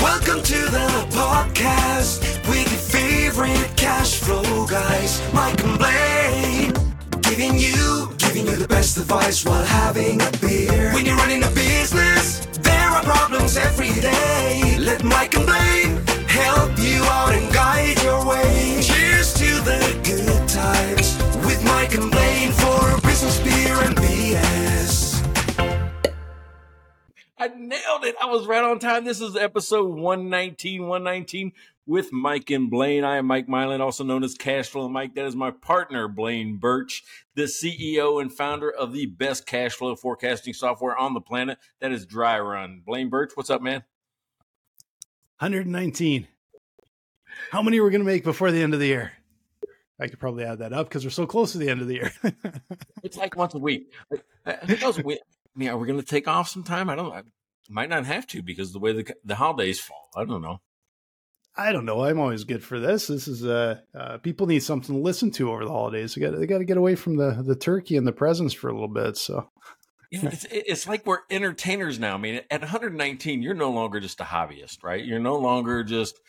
Welcome to the podcast with your favorite cash flow guys, Mike and Blaine. Giving you, giving you the best advice while having a beer. When you're running a business, there are problems every day. Let Mike and Blaine I nailed it. I was right on time. This is episode 119, 119 with Mike and Blaine. I am Mike Mylan, also known as Cashflow Mike. That is my partner, Blaine Bertsch, the CEO and founder of the best cash flow forecasting software on the planet. That is Dry Run. Blaine Bertsch, what's up, man? 119. How many are we going to make before the end of the year? I could probably add that up because we're so close to the end of the year. It's like once a week. Uh, Who knows? Mean, are we going to take off some time? I don't. I might not have to because the way the the holidays fall. I don't know. I don't know. I'm always good for this. This is uh, uh people need something to listen to over the holidays. They got they got to get away from the the turkey and the presents for a little bit. So Yeah, it's it's like we're entertainers now. I mean, at 119, you're no longer just a hobbyist, right? You're no longer just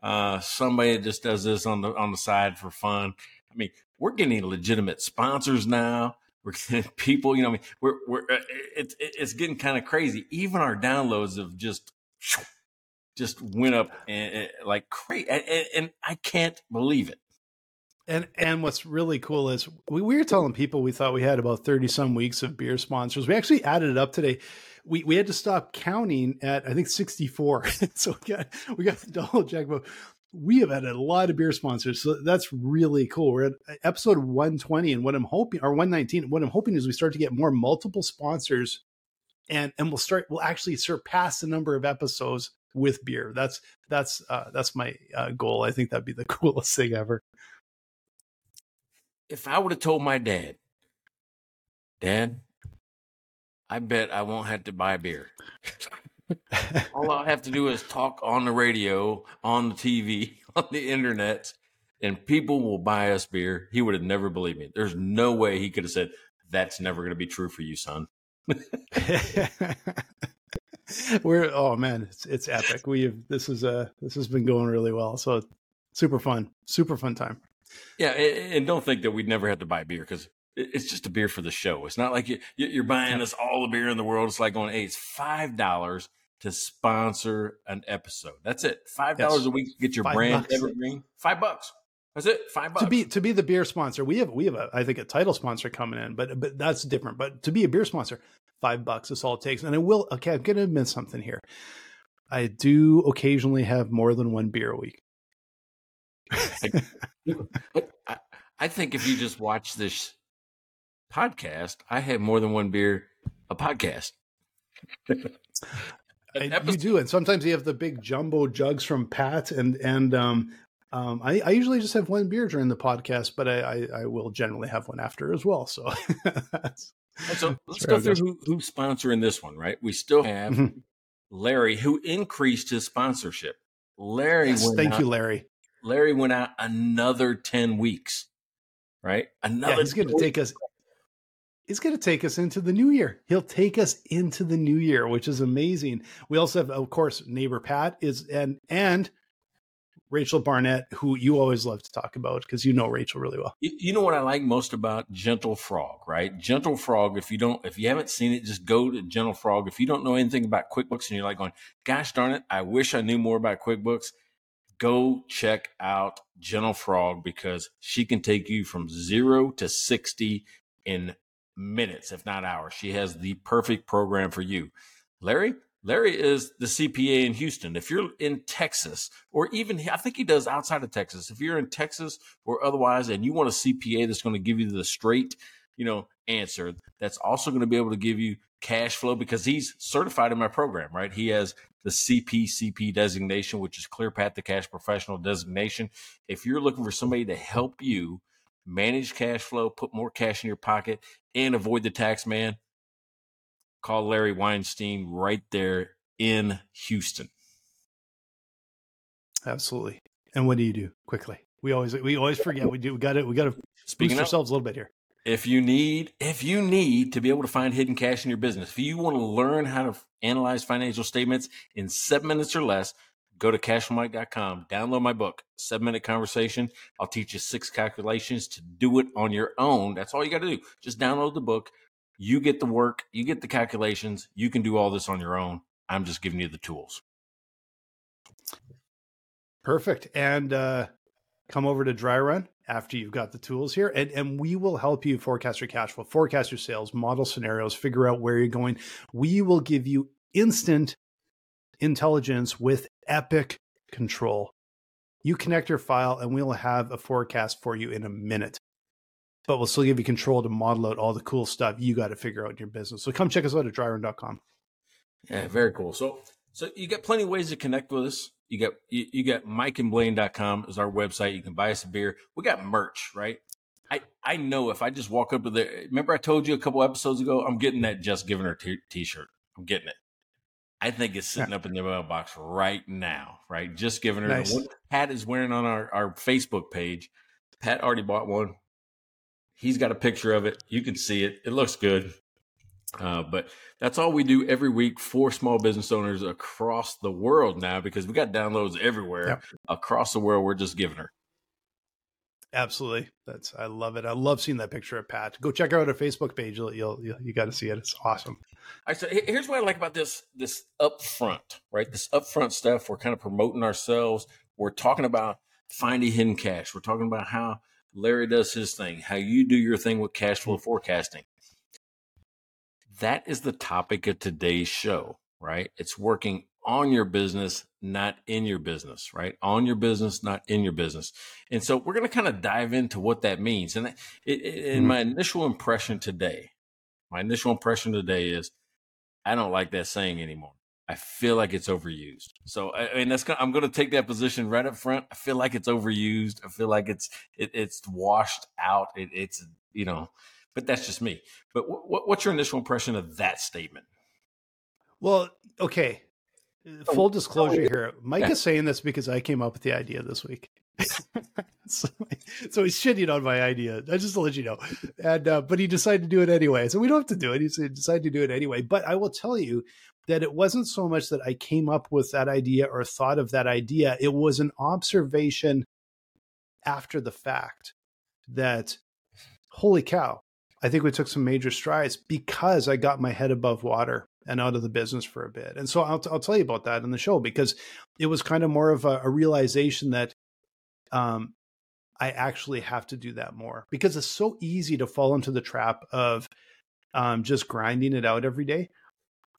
uh, somebody that just does this on the on the side for fun. I mean, we're getting legitimate sponsors now. We're people, you know. I mean, we're we're uh, it's it's getting kind of crazy. Even our downloads have just just went up and, and like crazy, and, and- I can't believe it. and and what's really cool is we, we were telling people we thought we had about 30 some weeks of beer sponsors. We actually added it up today. We we had to stop counting at I think 64. so we got we got to double check, but we have had a lot of beer sponsors. So that's really cool. We're at episode 120 and what I'm hoping or 119. What I'm hoping is we start to get more multiple sponsors and and we'll start we'll actually surpass the number of episodes with beer. That's that's uh that's my uh, goal. I think that'd be the coolest thing ever. If I would have told my dad, Dad, I bet I won't have to buy beer. All I have to do is talk on the radio, on the TV, on the internet, and people will buy us beer. He would have never believed me. There's no way he could have said, That's never going to be true for you, son. We're oh man, it's it's epic. We have this is uh this has been going really well. So super fun, super fun time. Yeah, and, and don't think that we'd never have to buy beer because it's just a beer for the show. It's not like you, you're buying us all the beer in the world. It's like going, hey, it's five dollars to sponsor an episode. That's it. Five dollars Yes. a week to get your Five brand bucks. evergreen. Five bucks. That's it. Five bucks. To be to be the beer sponsor, we have we have a I think a title sponsor coming in, but but that's different. But to be a beer sponsor, five bucks is all it takes. And I will okay, I'm gonna admit something here. I do occasionally have more than one beer a week. I, I think if you just watch this podcast, I have more than one beer a podcast. I, An you do, and sometimes you have the big jumbo jugs from Pat, and and um, um, I, I usually just have one beer during the podcast, but I, I, I will generally have one after as well. So that's, so let's go through who, who's sponsoring this one, right? We still have Mhm. Larry, who increased his sponsorship. Larry, yes, went thank out, you, Larry. Larry went out another ten weeks, right? Another. Yeah, he's going to take us. He's going to take us into the new year. He'll take us into the new year, which is amazing. We also have, of course, neighbor Pat is and and Rachel Barnett, who you always love to talk about because you know Rachel really well. You, you know what I like most about Gentle Frog, right? Gentle Frog. If you don't, if you haven't seen it, just go to Gentle Frog. If you don't know anything about QuickBooks and you're like going, "Gosh darn it, I wish I knew more about QuickBooks," go check out Gentle Frog because she can take you from zero to sixty in minutes, if not hours. She has the perfect program for you, Larry. Larry is the CPA in Houston. If you're in Texas, or even I think he does outside of Texas, if you're in Texas or otherwise, and you want a CPA that's going to give you the straight, you know, answer, that's also going to be able to give you cash flow because he's certified in my program, right? He has the CPCP designation, which is Clear Path to Cash Professional designation. If you're looking for somebody to help you manage cash flow, put more cash in your pocket, and avoid the tax man, call Larry Weinstein right there in Houston. Absolutely. And what do you do quickly? We always we always forget. We do. We got to we got to of, ourselves a little bit here. if you need if you need to be able to find hidden cash in your business, if you want to learn how to analyze financial statements in seven minutes or less, go to cashflowmike.com, download my book, Seven Minute Conversation. I'll teach you six calculations to do it on your own. That's all you got to do. Just download the book. You get the work, you get the calculations. You can do all this on your own. I'm just giving you the tools. Perfect. And uh, come over to Dry Run after you've got the tools here, and, and we will help you forecast your cash flow, forecast your sales, model scenarios, figure out where you're going. We will give you instant intelligence with epic control. You connect your file, and we'll have a forecast for you in a minute. But we'll still give you control to model out all the cool stuff you got to figure out in your business. So come check us out at dryrun.com. Yeah, very cool. So so you got plenty of ways to connect with us. You got you, you got mikeandblaine.com is our website. You can buy us a beer. We got merch, right? I, I know if I just walk up to the remember I told you a couple episodes ago, I'm getting that just giving her t shirt. I'm getting it. I think it's sitting up in the mailbox right now, right? Just giving her nice. what Pat is wearing on our, our Facebook page. Pat already bought one. He's got a picture of it. You can see it. It looks good. Uh, but that's all we do every week for small business owners across the world now because we got downloads everywhere yep. across the world. We're just giving her. Absolutely, that's I love it. I love seeing that picture of Pat. Go check out our Facebook page. You'll, you'll, you'll you got to see it. It's awesome. All right, so here's what I like about this this upfront, right? This upfront stuff. We're kind of promoting ourselves. We're talking about finding hidden cash. We're talking about how Larry does his thing, how you do your thing with cash flow mm-hmm. forecasting that is the topic of today's show, right? It's working on your business, not in your business, right? On your business, not in your business. And so we're going to kind of dive into what that means. And it, it, in mm-hmm. my initial impression today, my initial impression today is I don't like that saying anymore. I feel like it's overused. So I mean, that's I'm going to take that position right up front. I feel like it's overused. I feel like it's it, it's washed out. It, it's you know but that's just me. But w- what's your initial impression of that statement? Well, okay. Oh, Full disclosure here. Mike is saying this because I came up with the idea this week. so, so, he's shitting on my idea. I just to let you know. And uh, but he decided to do it anyway. So we don't have to do it. He decided to do it anyway. But I will tell you that it wasn't so much that I came up with that idea or thought of that idea. It was an observation after the fact that holy cow, I think we took some major strides because I got my head above water and out of the business for a bit. And so I'll, I'll tell you about that in the show because it was kind of more of a, a realization that um, I actually have to do that more because it's so easy to fall into the trap of um, just grinding it out every day.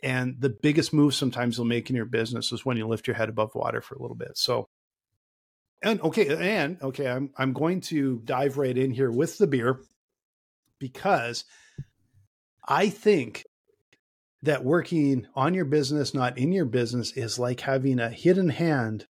And the biggest move sometimes you'll make in your business is when you lift your head above water for a little bit. So, and okay, and okay, I'm I'm going to dive right in here with the beer because I think that working on your business, not in your business, is like having a hidden hand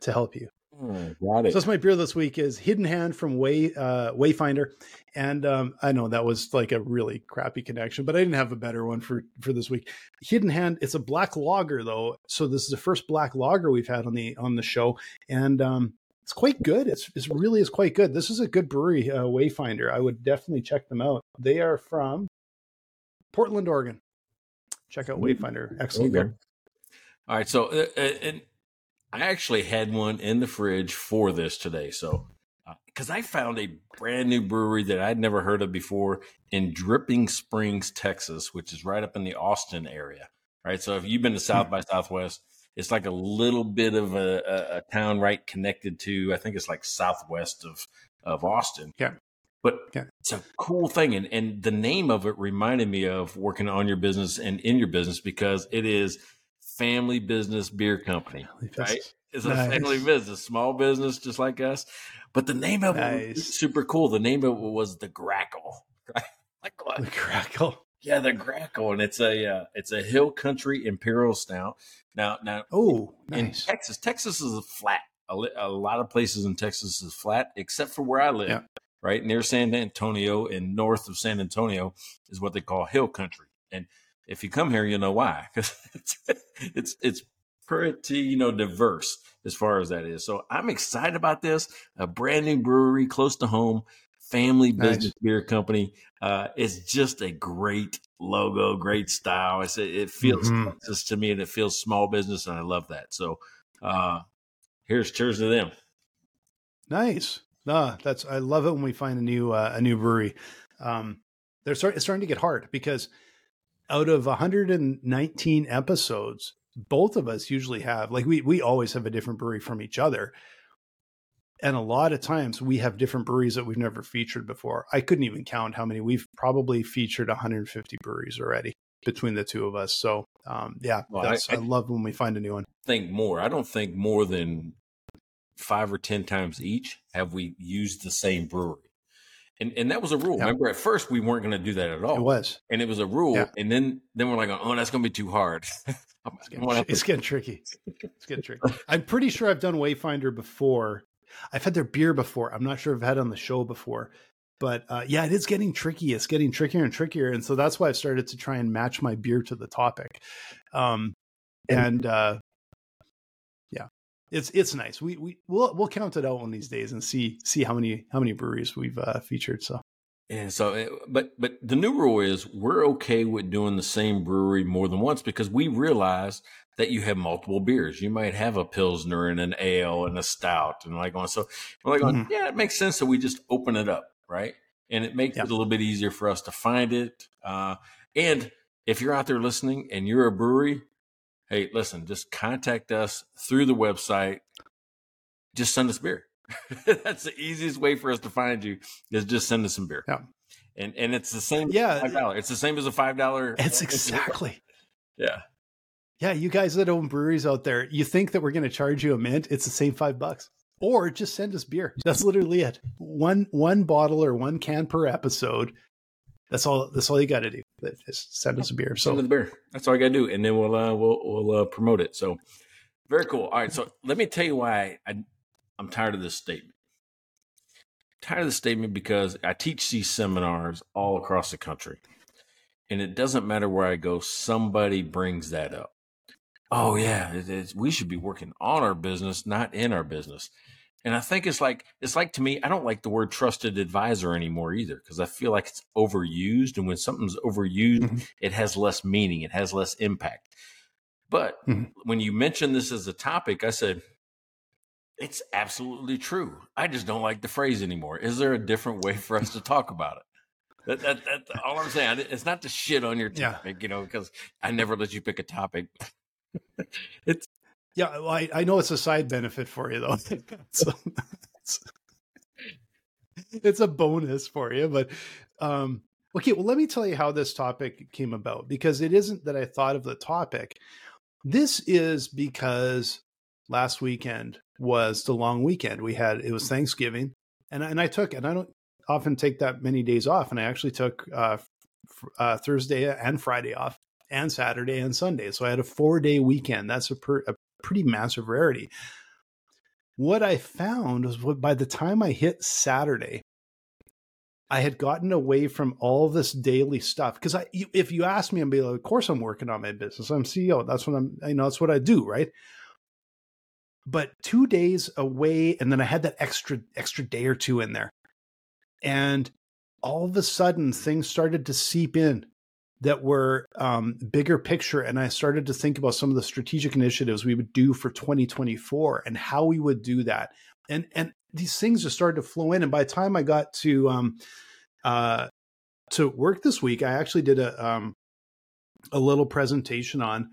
to help you. Mm, got it. So that's my beer this week is Hidden Hand from Way uh, Wayfinder, and um, I know that was like a really crappy connection, but I didn't have a better one for for this week. Hidden Hand. It's a black lager though, so this is the first black lager we've had on the on the show, and um, it's quite good. It's, it's really is quite good. This is a good brewery, uh, Wayfinder. I would definitely check them out. They are from Portland, Oregon. Check out Wayfinder. Excellent beer. All right, so uh, uh, and I actually had one in the fridge for this today. So because uh, I found a brand new brewery that I'd never heard of before in Dripping Springs, Texas, which is right up in the Austin area. Right. So if you've been to South by Southwest, it's like a little bit of a, a, a town right connected to, I think it's like southwest of, of Austin. Yeah. But yeah. It's a cool thing. And, and the name of it reminded me of working on your business and in your business because it is family business beer company, right? It's a nice. family business, small business, just like us. But the name of nice. it was super cool. The name of it was the Grackle, right? Like what? The Grackle. Yeah, the Grackle, and it's a uh, it's a Hill Country Imperial Stout. Now, now, oh, nice. in Texas, Texas is a flat. A, a, lot of places in Texas is flat, except for where I live, yeah. Right near San Antonio and north of San Antonio is what they call Hill Country. And if you come here, you know why, because it's, it's it's pretty you know diverse as far as that is. So I'm excited about this. A brand new brewery close to home family business nice. beer company. Uh, it's just a great logo, great style. It's, it feels mm-hmm. Texas to me, and it feels small business, and I love that. So, uh, Here's cheers to them. Nice. Ah, that's I love it when we find a new uh, a new brewery. Um, they're start, it's starting to get hard because out of 119 episodes, both of us usually have like we we always have a different brewery from each other. And a lot of times we have different breweries that we've never featured before. I couldn't even count how many. We've probably featured 150 breweries already between the two of us. So um, yeah, well, I, I, I love when we find a new one. Think more. I don't think more than five or ten times each have we used the same brewery. And and that was a rule. Yeah. Remember, at first we weren't going to do that at all. It was, and it was a rule. Yeah. And then then we're like, oh, that's going to be too hard. it's, getting, it's getting tricky. It's getting tricky. I'm pretty sure I've done Wayfinder before. I've had their beer before. I'm not sure I've had on the show before, but uh, yeah, it is getting tricky. It's getting trickier and trickier, and so that's why I've started to try and match my beer to the topic. Um, and uh, it's it's nice. We we we'll we'll count it out one these days and see see how many how many breweries we've uh, featured. So and so, eh, but but the new rule is we're okay with doing the same brewery more than once because we realize that you have multiple beers. You might have a pilsner and an ale and a stout and like on. So we're like, mm-hmm. yeah, it makes sense that we just open it up, right? And it makes it a little bit easier for us to find it. Uh, and if you're out there listening and you're a brewery, hey, listen, just contact us through the website. Just send us beer. That's the easiest way for us to find you is just send us some beer. Yeah. And and it's the same yeah. five dollar. It's the same as a five dollar. It's exactly. Yeah. Yeah, you guys that own breweries out there, you think that we're going to charge you a mint? It's the same five bucks, or just send us beer. That's literally it. One one bottle or one can per episode. That's all. That's all you got to do. Send us a beer. So send us a beer. That's all I got to do, and then we'll uh, we'll we'll uh, promote it. So very cool. All right. So let me tell you why I, I'm tired of this statement. I'm tired of the statement because I teach these seminars all across the country, and it doesn't matter where I go. Somebody brings that up. Oh yeah, we should be working on our business, not in our business. And I think it's like it's like to me, I don't like the word trusted advisor anymore either because I feel like it's overused. And when something's overused, mm-hmm. it has less meaning, it has less impact. But mm-hmm. when you mentioned this as a topic, I said, it's absolutely true. I just don't like the phrase anymore. Is there a different way for us to talk about it? That, that, that's all I'm saying. It's not to shit on your topic, yeah. you know, because I never let you pick a topic. it's yeah, well, I, I know it's a side benefit for you though. so, it's, it's a bonus for you, but um, okay. Well, let me tell you how this topic came about because it isn't that I thought of the topic. This is because last weekend was the long weekend. We had it was Thanksgiving, and and I took and I don't often take that many days off, and I actually took uh, uh, Thursday and Friday off, and Saturday and Sunday. So I had a four day weekend. That's a, per, a pretty massive rarity. What I found was by the time I hit Saturday, I had gotten away from all this daily stuff because I, if you ask me, I'm be like, of course I'm working on my business. I'm CEO. That's what I'm. You know, that's what I do, right? But two days away, and then I had that extra extra day or two in there, and all of a sudden things started to seep in that were um, bigger picture. And I started to think about some of the strategic initiatives we would do for 2024 and how we would do that. And and these things just started to flow in. And by the time I got to um, uh, to work this week, I actually did a um, a little presentation on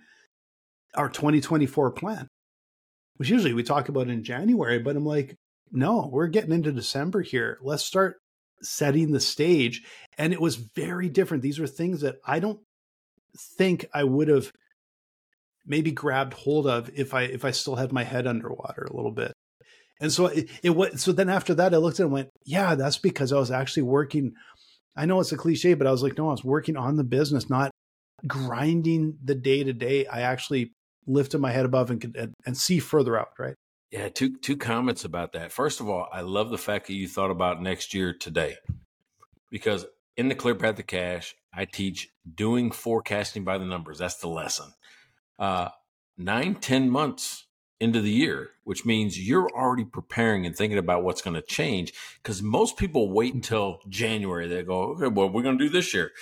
our 2024 plan, which usually we talk about in January. But I'm like, no, we're getting into December here. Let's start setting the stage. And it was very different. These are things that I don't think I would have maybe grabbed hold of if I if I still had my head underwater a little bit. And so it, it was so then after that I looked at it and went, yeah, that's because I was actually working. I know it's a cliche, but I was like, no, I was working on the business, not grinding the day to day. I actually lifted my head above and could and, and see further out, right? Yeah, two two comments about that. First of all, I love the fact that you thought about next year today, because in the Clear Path to Cash, I teach doing forecasting by the numbers. That's the lesson. Uh, nine, ten months into the year, which means you're already preparing and thinking about what's going to change. Because most people wait until January. They go, okay, well, we're going to do this year.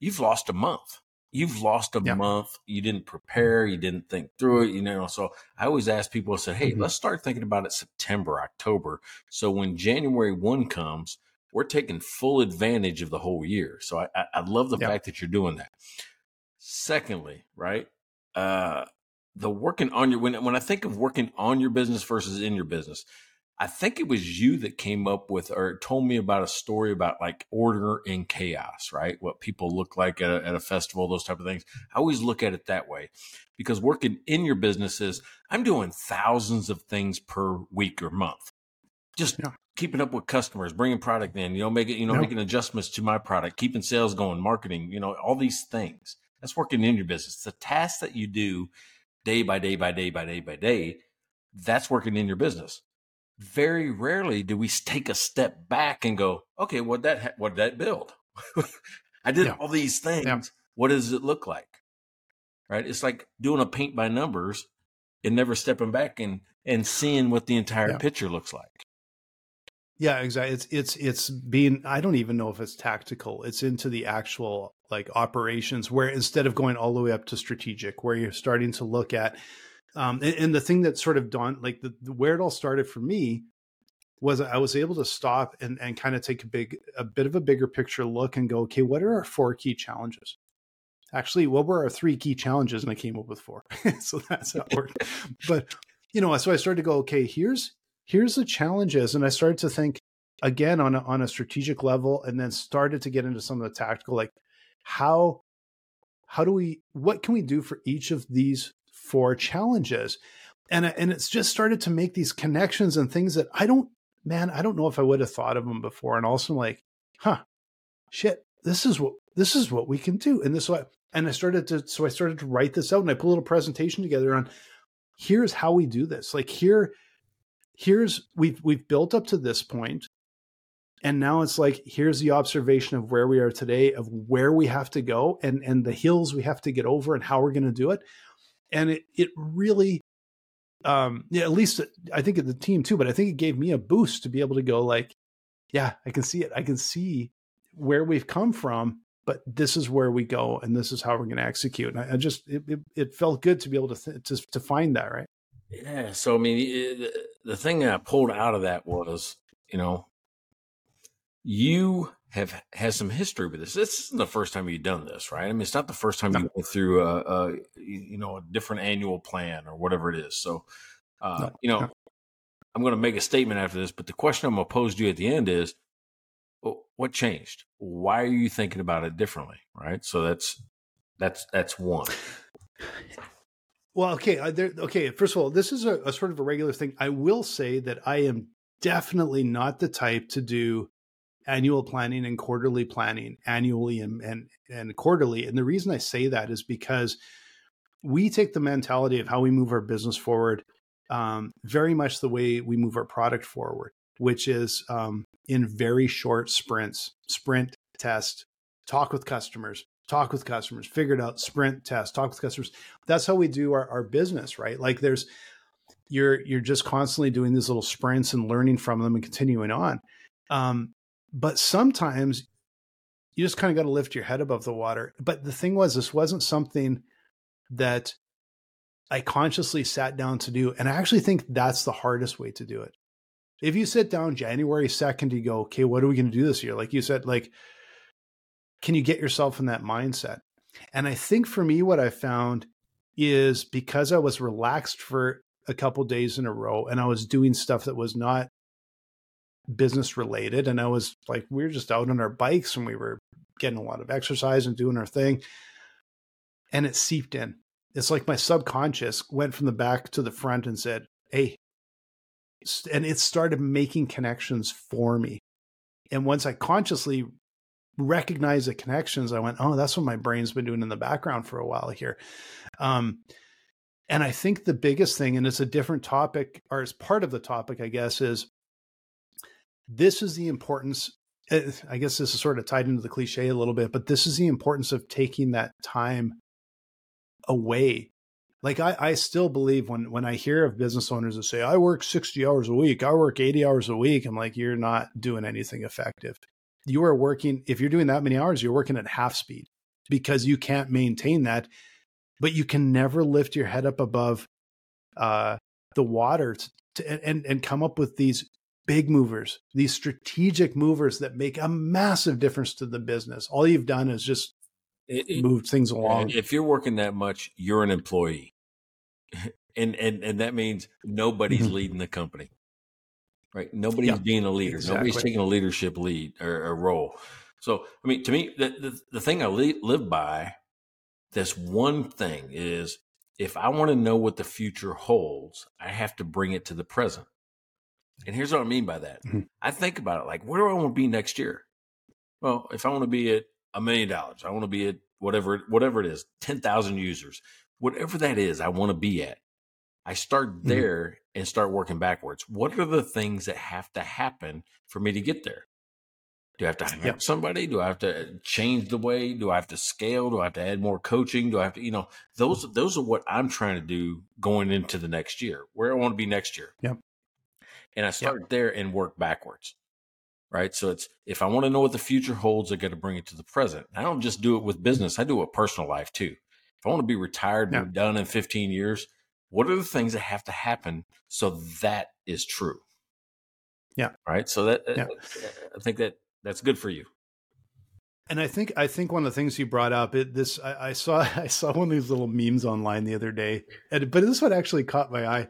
You've lost a month you've lost a Yeah. month. You didn't prepare. You didn't think through it. You know, so I always ask people. I said, "Hey, Mhm. let's start thinking about it September, October. So when January one comes, we're taking full advantage of the whole year." So I, I, I love the Yeah. fact that you're doing that. Secondly, right, uh, the working on your when when I think of working on your business versus in your business, I think it was you that came up with or told me about a story about like order in chaos, right? What people look like at a, at a festival, those type of things. I always look at it that way because working in your business is I'm doing thousands of things per week or month, just Yeah. keeping up with customers, bringing product in, you know, making you know Yeah. making adjustments to my product, keeping sales going, marketing, you know, all these things. That's working in your business. The tasks that you do day by day by day by day by day, that's working in your business very rarely do we take a step back and go, okay, what that ha- what did that build? I did Yeah. all these things. Yeah. What does it look like? Right? It's like doing a paint by numbers and never stepping back and and seeing what the entire Yeah. picture looks like. Yeah, exactly. It's it's it's being I don't even know if it's tactical. It's into the actual like operations where instead of going all the way up to strategic, where you're starting to look at um and, and the thing that sort of dawned like the, the where it all started for me was I was able to stop and and kind of take a big a bit of a bigger picture look and go, okay, what are our four key challenges? Actually, what were our three key challenges? And I came up with four. so that's how it worked. but you know, so I started to go, okay, here's here's the challenges and i started to think again on a, on a strategic level and then started to get into some of the tactical like how how do we what can we do for each of these four challenges. And uh, and it's just started to make these connections and things that i don't man i don't know if i would have thought of them before. And also I'm like huh shit this is what this is what we can do. And this and i started to so i started to write this out and i put a little presentation together on here's how we do this. Like here here's we've we've built up to this point and now it's like here's the observation of where we are today of where we have to go and and the hills we have to get over and how we're going to do it and it it really um yeah at least i think the team too but i think it gave me a boost to be able to go like yeah i can see it i can see where we've come from but this is where we go and this is how we're going to execute and i, I just it, it, it felt good to be able to, th- to to find that right Yeah. So I mean, it, the thing that I pulled out of that was, you know, you have has some history with this. This isn't the first time you've done this, right? I mean, it's not the first time No. you went through a, a you know a different annual plan or whatever it is. So, uh, No. you know, No. I'm going to make a statement after this, but the question I'm going to pose to you at the end is, what changed? Why are you thinking about it differently? Right. So that's that's that's one. Well, okay, uh, there, okay. First of all, this is a, a sort of a regular thing. I will say that I am definitely not the type to do annual planning and quarterly planning annually and and and quarterly. And the reason I say that is because we take the mentality of how we move our business forward um, very much the way we move our product forward, which is um, in very short sprints, sprint, test, talk with customers, talk with customers, figure it out, sprint, test, talk with customers. That's how we do our, our business, right? Like there's you're you're just constantly doing these little sprints and learning from them and continuing on. Um, but sometimes you just kind of got to lift your head above the water. But the thing was, this wasn't something that I consciously sat down to do. And I actually think that's the hardest way to do it. If you sit down January 2nd, you go, okay, what are we going to do this year? Like you said, like, can you get yourself in that mindset? And I think for me, what I found is because I was relaxed for a couple days in a row and I was doing stuff that was not business related. And I was like, we were just out on our bikes and we were getting a lot of exercise and doing our thing. And it seeped in. It's like my subconscious went from the back to the front and said, Hey, and it started making connections for me. And once I consciously recognized the connections, I went, Oh, that's what my brain's been doing in the background for a while here. Um, and I think the biggest thing, and it's a different topic, or it's part of the topic, I guess, is this is the importance. eh, I guess this is sort of tied into the cliche a little bit, but this is the importance of taking that time away. Like I, I still believe when when I hear of business owners that say, I work 60 hours a week, I work 80 hours a week, I'm like, you're not doing anything effective. You are working, if you're doing that many hours, you're working at half speed. because you can't maintain that. But you can never lift your head up above uh, the water to, and and come up with these big movers, these strategic movers that make a massive difference to the business. All you've done is just it, moved things along. If you're working that much, you're an employee. and and and that means nobody's mm-hmm. leading the company. Right? Nobody's yeah, being a leader. Exactly. Nobody's taking a leadership lead or a role. So, I mean, to me, the, the, the thing I live by, this one thing is if I want to know what the future holds, I have to bring it to the present. And here's what I mean by that. Mm-hmm. I think about it like, where do I want to be next year? Well, if I want to be at a million dollars, I want to be at whatever whatever it is, ten thousand users, whatever that is, I want to be at. I start mm-hmm. there mm-hmm. and start working backwards. What are the things that have to happen for me to get there? Do I have to hire yep. somebody? Do I have to change the way? Do I have to scale? Do I have to add more coaching? Do I have to, you know, those those are what I'm trying to do going into the next year, where I want to be next year. Yep. And I start yep. there and work backwards. Right. So it's if I want to know what the future holds, I got to bring it to the present. I don't just do it with business, I do it with personal life too. If I want to be retired and done in 15 years, what are the things that have to happen so that is true? Yeah. Right. So that uh, yeah. I think that that's good for you. And I think I think one of the things you brought up, it, this I, I, saw I saw one of these little memes online the other day, and, but this one actually caught my eye.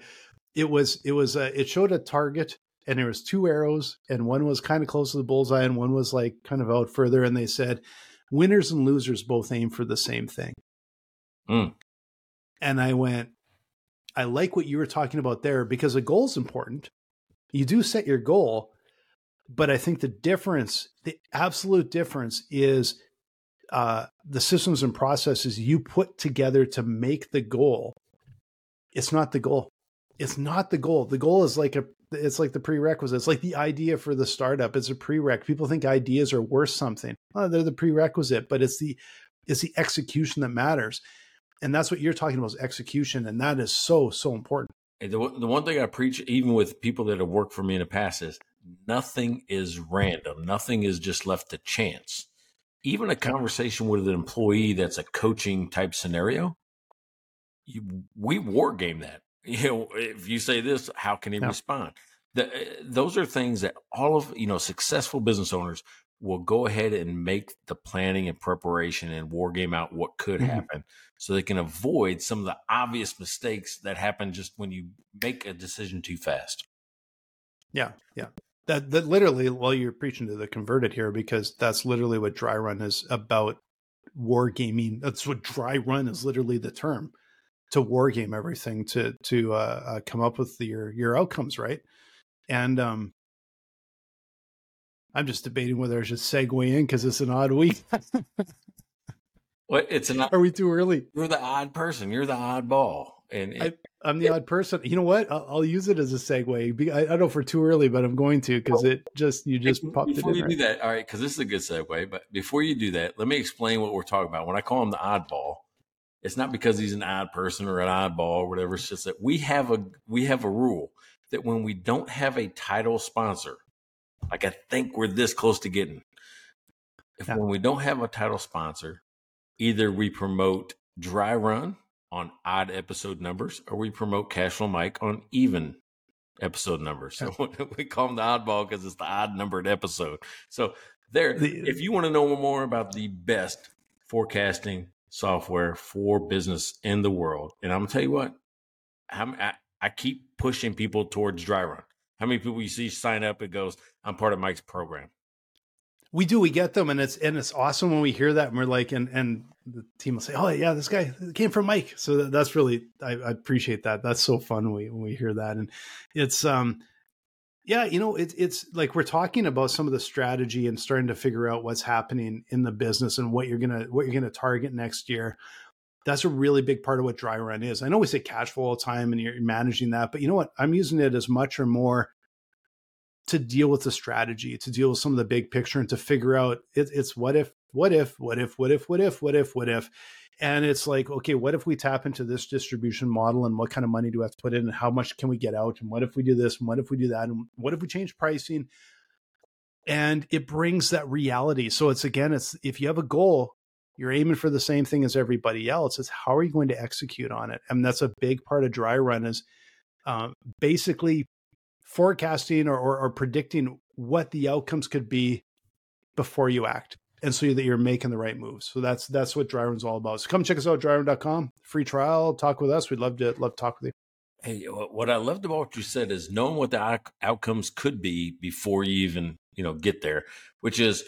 It was it was a, it showed a target, and there was two arrows, and one was kind of close to the bullseye, and one was like kind of out further, and they said, "Winners and losers both aim for the same thing." Mm. And I went, I like what you were talking about there because a goal is important. You do set your goal, but I think the difference, the absolute difference, is uh, the systems and processes you put together to make the goal. It's not the goal. It's not the goal. The goal is like a it's like the prerequisite. It's like the idea for the startup. It's a prereq. People think ideas are worth something. Oh, they're the prerequisite, but it's the it's the execution that matters. And that's what you're talking about is execution. And that is so, so important. The, the one thing I preach, even with people that have worked for me in the past, is nothing is random. Nothing is just left to chance. Even a conversation with an employee that's a coaching type scenario, you, we war game that. You know, if you say this, how can he respond? The, those are things that all of you know successful business owners will go ahead and make the planning and preparation and war game out what could mm-hmm. happen so they can avoid some of the obvious mistakes that happen just when you make a decision too fast. Yeah, yeah that that literally well you're preaching to the converted here because that's literally what dry run is about war gaming that's what dry run is literally the term to war game everything to to uh, uh, come up with the, your your outcomes right and um i'm just debating whether i should segue in because it's an odd week what it's an are we too early you're the odd person you're the odd ball and it, I, am the odd person. You know what? I'll, I'll, use it as a segue. I, I, don't know for too early, but I'm going to because it just you just popped before it in. Before you do that, all right, because this is a good segue. But before you do that, let me explain what we're talking about. When I call him the oddball, it's not because he's an odd person or an oddball or whatever. It's just that we have a we have a rule that when we don't have a title sponsor, like I think we're this close to getting, if yeah. when we don't have a title sponsor, either we promote dry run on odd episode numbers, or we promote Cashflow Mike on even episode numbers. So we call them the oddball because it's the odd numbered episode. So there, the, if you want to know more about the best forecasting software for business in the world, and I'm gonna tell you what, I, I keep pushing people towards dry run. How many people you see sign up? It goes, I'm part of Mike's program. We do. We get them, and it's and it's awesome when we hear that, and we're like, and and the team will say, "Oh yeah, this guy came from Mike." So that's really I, I appreciate that. That's so fun when we when we hear that, and it's um yeah, you know, it's it's like we're talking about some of the strategy and starting to figure out what's happening in the business and what you're gonna what you're gonna target next year. That's a really big part of what dry run is. I know we say cash flow all the time and you're managing that, but you know what? I'm using it as much or more to deal with the strategy, to deal with some of the big picture, and to figure out it, it's what if, what if, what if, what if, what if, what if, what if. And it's like, okay, what if we tap into this distribution model and what kind of money do we have to put in and how much can we get out? And what if we do this? And what if we do that? And what if we change pricing? And it brings that reality. So it's again, it's if you have a goal, You're aiming for the same thing as everybody else. It's how are you going to execute on it? And that's a big part of dry run is uh, basically forecasting or, or, or predicting what the outcomes could be before you act and so that you're making the right moves. So that's that's what dry run's all about. So come check us out, dryrun.com. Free trial, talk with us. We'd love to love to talk with you. Hey, what I loved about what you said is knowing what the outcomes could be before you even, you know, get there, which is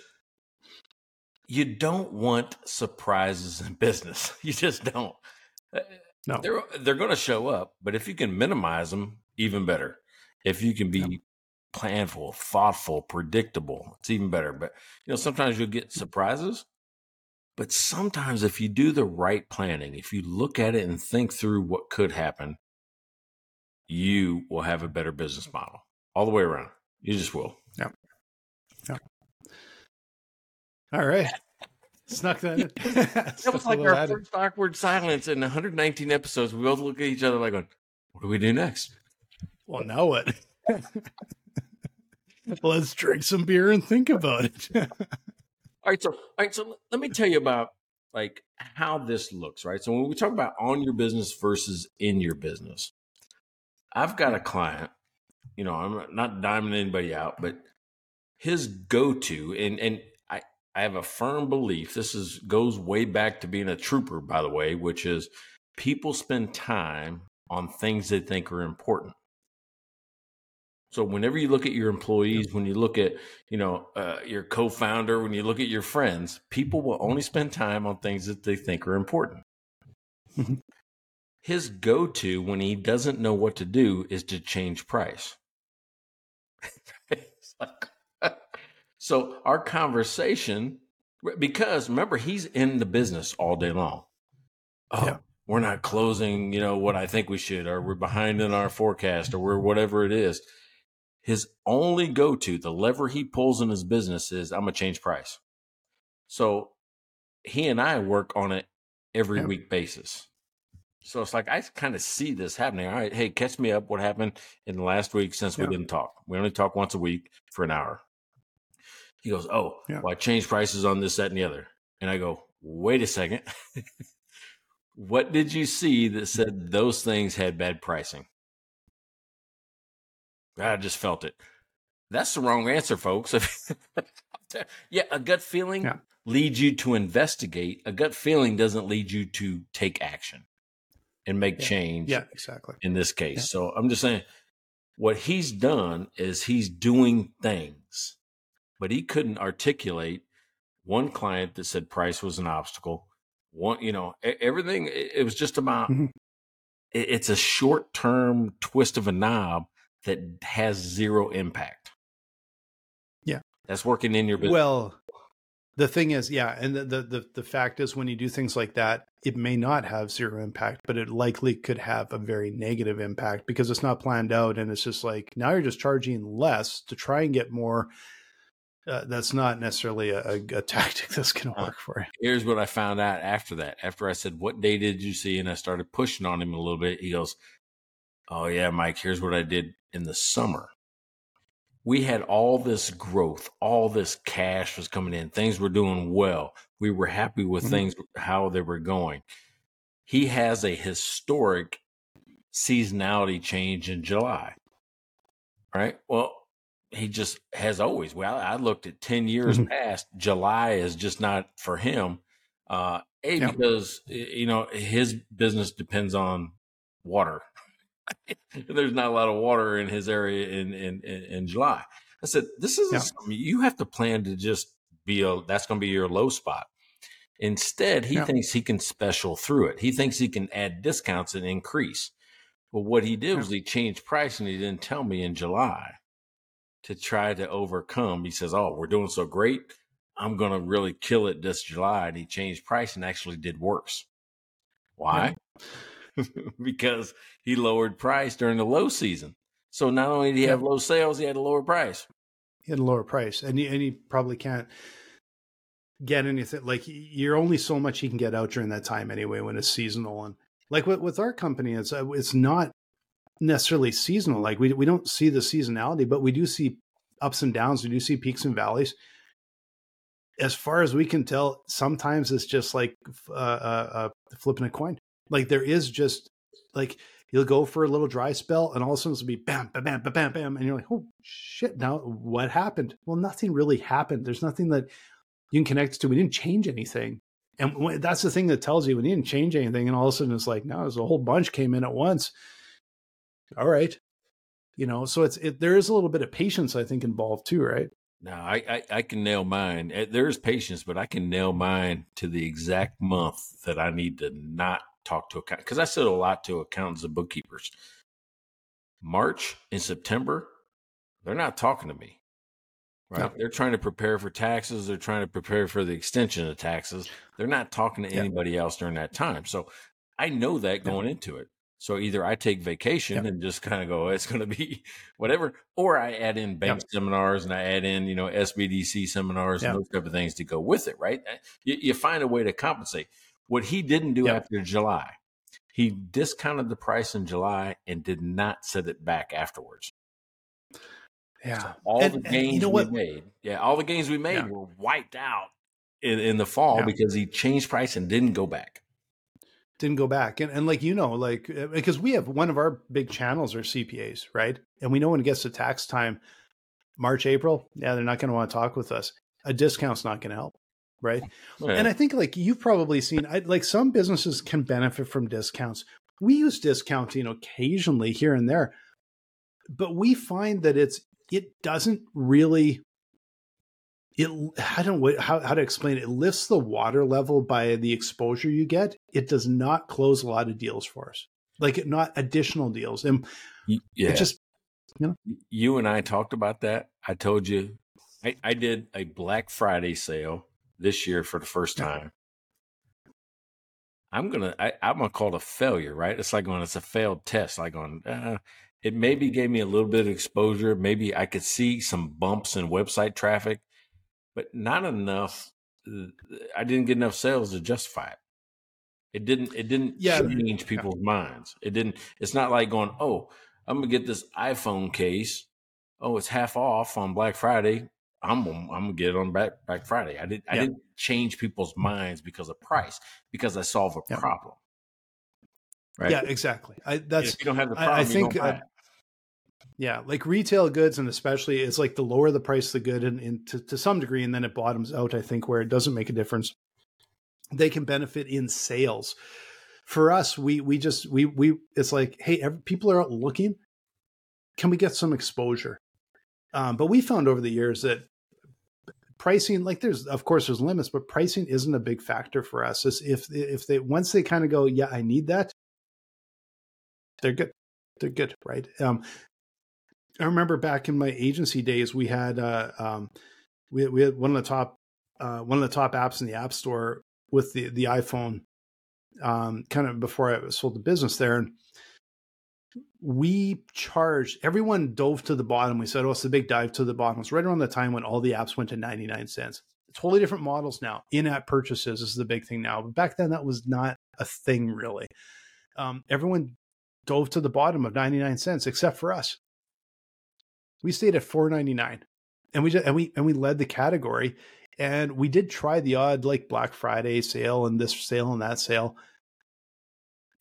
you don't want surprises in business. You just don't. Uh, no. They're they're going to show up, but if you can minimize them, even better. If you can be yeah. Planful, thoughtful, predictable, it's even better. But you know, sometimes you'll get surprises. But sometimes if you do the right planning, if you look at it and think through what could happen, you will have a better business model all the way around. You just will. Yeah. Yeah. All right. Snuck that in. that was like our added. first awkward silence in 119 episodes. We both look at each other like, what do we do next? Well, now what? Let's drink some beer and think about it. all right. So, all right. So let me tell you about like how this looks, right? So when we talk about on your business versus in your business, I've got a client, you know, I'm not diming anybody out, but his go-to, and and I I have a firm belief. This is goes way back to being a trooper, by the way, which is people spend time on things they think are important. So whenever you look at your employees, when you look at you know uh, your co-founder, when you look at your friends, people will only spend time on things that they think are important. his go to when he doesn't know what to do is to change price. like, so our conversation, because remember, he's in the business all day long. Oh, yeah. we're not closing, you know, what I think we should, or we're behind in our forecast, or we're whatever it is. His only go to, the lever he pulls in his business is I'm going to change price. So he and I work on it every yeah. week basis. So it's like I kind of see this happening. All right, hey, catch me up. What happened in the last week since yeah. we didn't talk? We only talk once a week for an hour. He goes, Oh, yeah. well, I changed prices on this, that, and the other. And I go, Wait a second. what did you see that said those things had bad pricing? I just felt it. That's the wrong answer, folks. yeah, a gut feeling yeah. leads you to investigate. A gut feeling doesn't lead you to take action and make yeah. change. Yeah, exactly. In this case. Yeah. So I'm just saying what he's done is he's doing things, but he couldn't articulate one client that said price was an obstacle. One, you know, everything, it was just about, mm-hmm. it's a short term twist of a knob that has zero impact. Yeah. That's working in your business. Well, the thing is, yeah, and the, the, the the fact is, when you do things like that, it may not have zero impact, but it likely could have a very negative impact because it's not planned out, and it's just like now you're just charging less to try and get more. Uh, that's not necessarily a, a, a tactic that's going to uh, work for you. Here's what I found out after that. After I said, "What day did you see?" and I started pushing on him a little bit, he goes, "Oh yeah, Mike. Here's what I did in the summer." we had all this growth, all this cash was coming in, things were doing well. We were happy with mm-hmm. things, how they were going. He has a historic seasonality change in July, right? Well, he just has always. Well, I looked at 10 years mm-hmm. past, July is just not for him. Uh, a, yeah. because, you know, his business depends on water there's not a lot of water in his area in in in, July. I said, this is yeah. you have to plan to just be a that's going to be your low spot. Instead, he yeah. thinks he can special through it. He thinks he can add discounts and increase. Well, what he did yeah. was he changed price and he didn't tell me in July to try to overcome. He says, "Oh, we're doing so great. I'm going to really kill it this July." And he changed price and actually did worse. Why? Yeah. because he lowered price during the low season. So not only did he have low sales, he had a lower price. He had a lower price, and he, and he probably can't get anything. Like you're only so much he can get out during that time anyway when it's seasonal. And like with, with our company, it's uh, it's not necessarily seasonal. Like we we don't see the seasonality, but we do see ups and downs. We do see peaks and valleys. as far as we can tell, sometimes it's just like uh, uh, uh, flipping a coin. Like there is just like you'll go for a little dry spell, and all of a sudden it'll be bam, bam, bam, bam, bam, and you're like, oh shit! Now what happened? Well, nothing really happened. There's nothing that you can connect to. We didn't change anything, and that's the thing that tells you we didn't change anything, and all of a sudden it's like, no, there's a whole bunch came in at once. All right, you know, so it's it, there is a little bit of patience I think involved too, right? No, I, I, I can nail mine. Eh, There's patience, but I can nail mine to the exact month that I need to not talk to account because I said a lot to accountants and bookkeepers. March and September, they're not talking to me. Right? No. They're trying to prepare for taxes. They're trying to prepare for the extension of taxes. They're not talking to Yeah. anybody else during that time. So I know that going into it. So either I take vacation Yeah. and just kind of go, it's going to be whatever, or I add in bank seminars and I add in, you know, SBDC seminars and those type of things to go with it, right? Uh, You, you find a way to compensate. What he didn't do Yeah. after July, he discounted the price in July and did not set it back afterwards. Yeah. So all And- the gains you know we what? made, yeah, all the gains we made Yeah. were wiped out in, in the fall Yeah. because he changed price and didn't go back. didn't go back and, and like you know like uh, because we have one of our big channels are cpas right and we know when it gets to tax time march april yeah they're not going to want to talk with us a discount's not going to help right Yeah. and i think like you've probably seen I, like some businesses can benefit from discounts we use discounting occasionally here and there but we find that it's it doesn't really it i don't know how, how to explain it it lifts the water level by the exposure you get it does not close a lot of deals for us like not additional deals and yeah. it just you and I talked about that. I told you I, I did a Black Friday sale this year for the first time. I'm gonna I, I'm gonna call it a failure, right? It's like when it's a failed test. Like on uh, it maybe gave me a little bit of exposure. Maybe I could see some bumps in website traffic, but not enough. I didn't get enough sales to justify it. It didn't. It didn't Yeah. change people's minds. It didn't. It's not like going, oh, I'm gonna get this iPhone case. Oh, it's half off on Black Friday. I'm I'm gonna get it on back Black Friday. I did I Yeah. didn't change people's minds because of price because I solve a Yeah. problem. Right. yeah exactly i that's if you don't have the I- I problem, you think, uh, it. Yeah, like retail goods, and especially it's like the lower the price, of the good, and, and to, to some degree, and then it bottoms out. I think where it doesn't make a difference, they can benefit in sales. For us, we we just we we it's like, hey, every, people are out looking. Can we get some exposure? Um, but we found over the years that pricing, like there's of course there's limits, but pricing isn't a big factor for us. Is if if they once they kind of go, yeah, I need that, they're good they're good, right? Um, I remember back in my agency days, we had uh, um, we we had one of the top uh, one of the top apps in the App Store with the the iPhone. Um, kind of before I sold the business there, and we charged everyone dove to the bottom. We said, "Oh, it's the big dive to the bottom." It's right around the time when all the apps went to ninety nine cents. Totally different models now. In app purchases is the big thing now, but back then that was not a thing really. Um, everyone dove to the bottom of 99 cents except for us we stayed at 4.99 and we just and we and we led the category and we did try the odd like black friday sale and this sale and that sale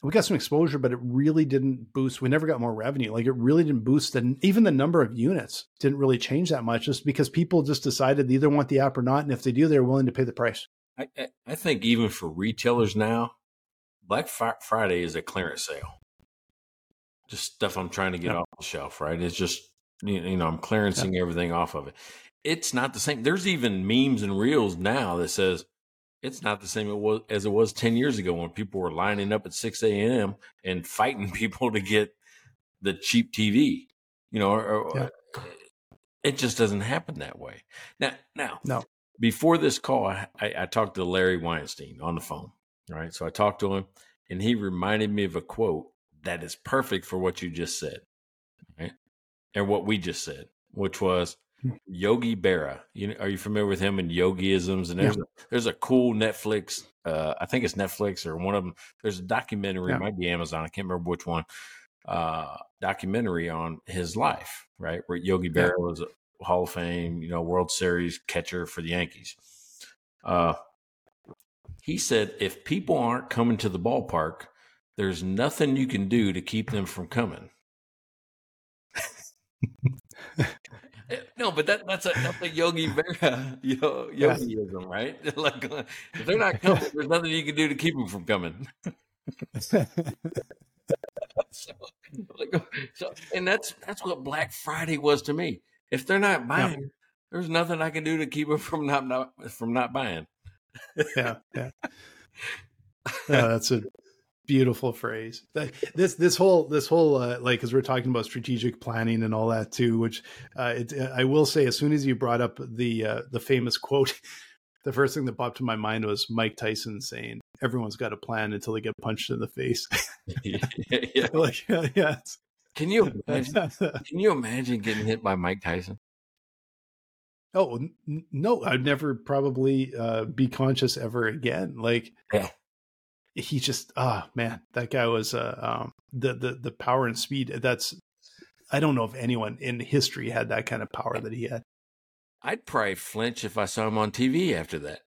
we got some exposure but it really didn't boost we never got more revenue like it really didn't boost And even the number of units didn't really change that much just because people just decided they either want the app or not and if they do they're willing to pay the price I, I- think even for retailers now, Black Friday is a clearance sale. Just stuff I'm trying to get Yeah. off the shelf, right? It's just you know I'm clearancing everything off of it. It's not the same. There's even memes and reels now that says it's not the same it was as it was ten years ago when people were lining up at six a.m. and fighting people to get the cheap TV. You know, or, Yeah. it just doesn't happen that way. Now, now, No. Before this call, I, I, I talked to Larry Weinstein on the phone. Right. so I talked to him, and he reminded me of a quote that is perfect for what you just said, right? And what we just said, which was Yogi Berra. You know, are you familiar with him and yogiisms? And there's a, there's a cool Netflix. Uh, I think it's Netflix or one of them. There's a documentary. Yeah. It might be Amazon. I can't remember which one. Uh, documentary on his life, right? Where Yogi Yeah. Berra was a Hall of Fame, you know, World Series catcher for the Yankees. Uh, he said, if people aren't coming to the ballpark, there's nothing you can do to keep them from coming. no, but that, that's a that's a Yogi Berra yo, yogiism, right? like uh, if they're not coming, there's nothing you can do to keep them from coming. so, like, so, and that's that's what Black Friday was to me. If they're not buying, yeah. there's nothing I can do to keep them from not, not from not buying. yeah, yeah. yeah, that's a beautiful phrase. This this whole this whole uh, like because we're talking about strategic planning and all that too which uh, it, i will say as soon as you brought up the uh, the famous quote the first thing that popped to my mind was mike tyson saying everyone's got a plan until they get punched in the face. Yeah, like yeah, yeah can you imagine can you imagine getting hit by mike tyson? Oh n- no, I'd never probably uh, be conscious ever again. Like, yeah he just oh man that guy was uh, um, the the the power and speed that's i don't know if anyone in history had that kind of power that he had. I'd probably flinch if i saw him on tv after that.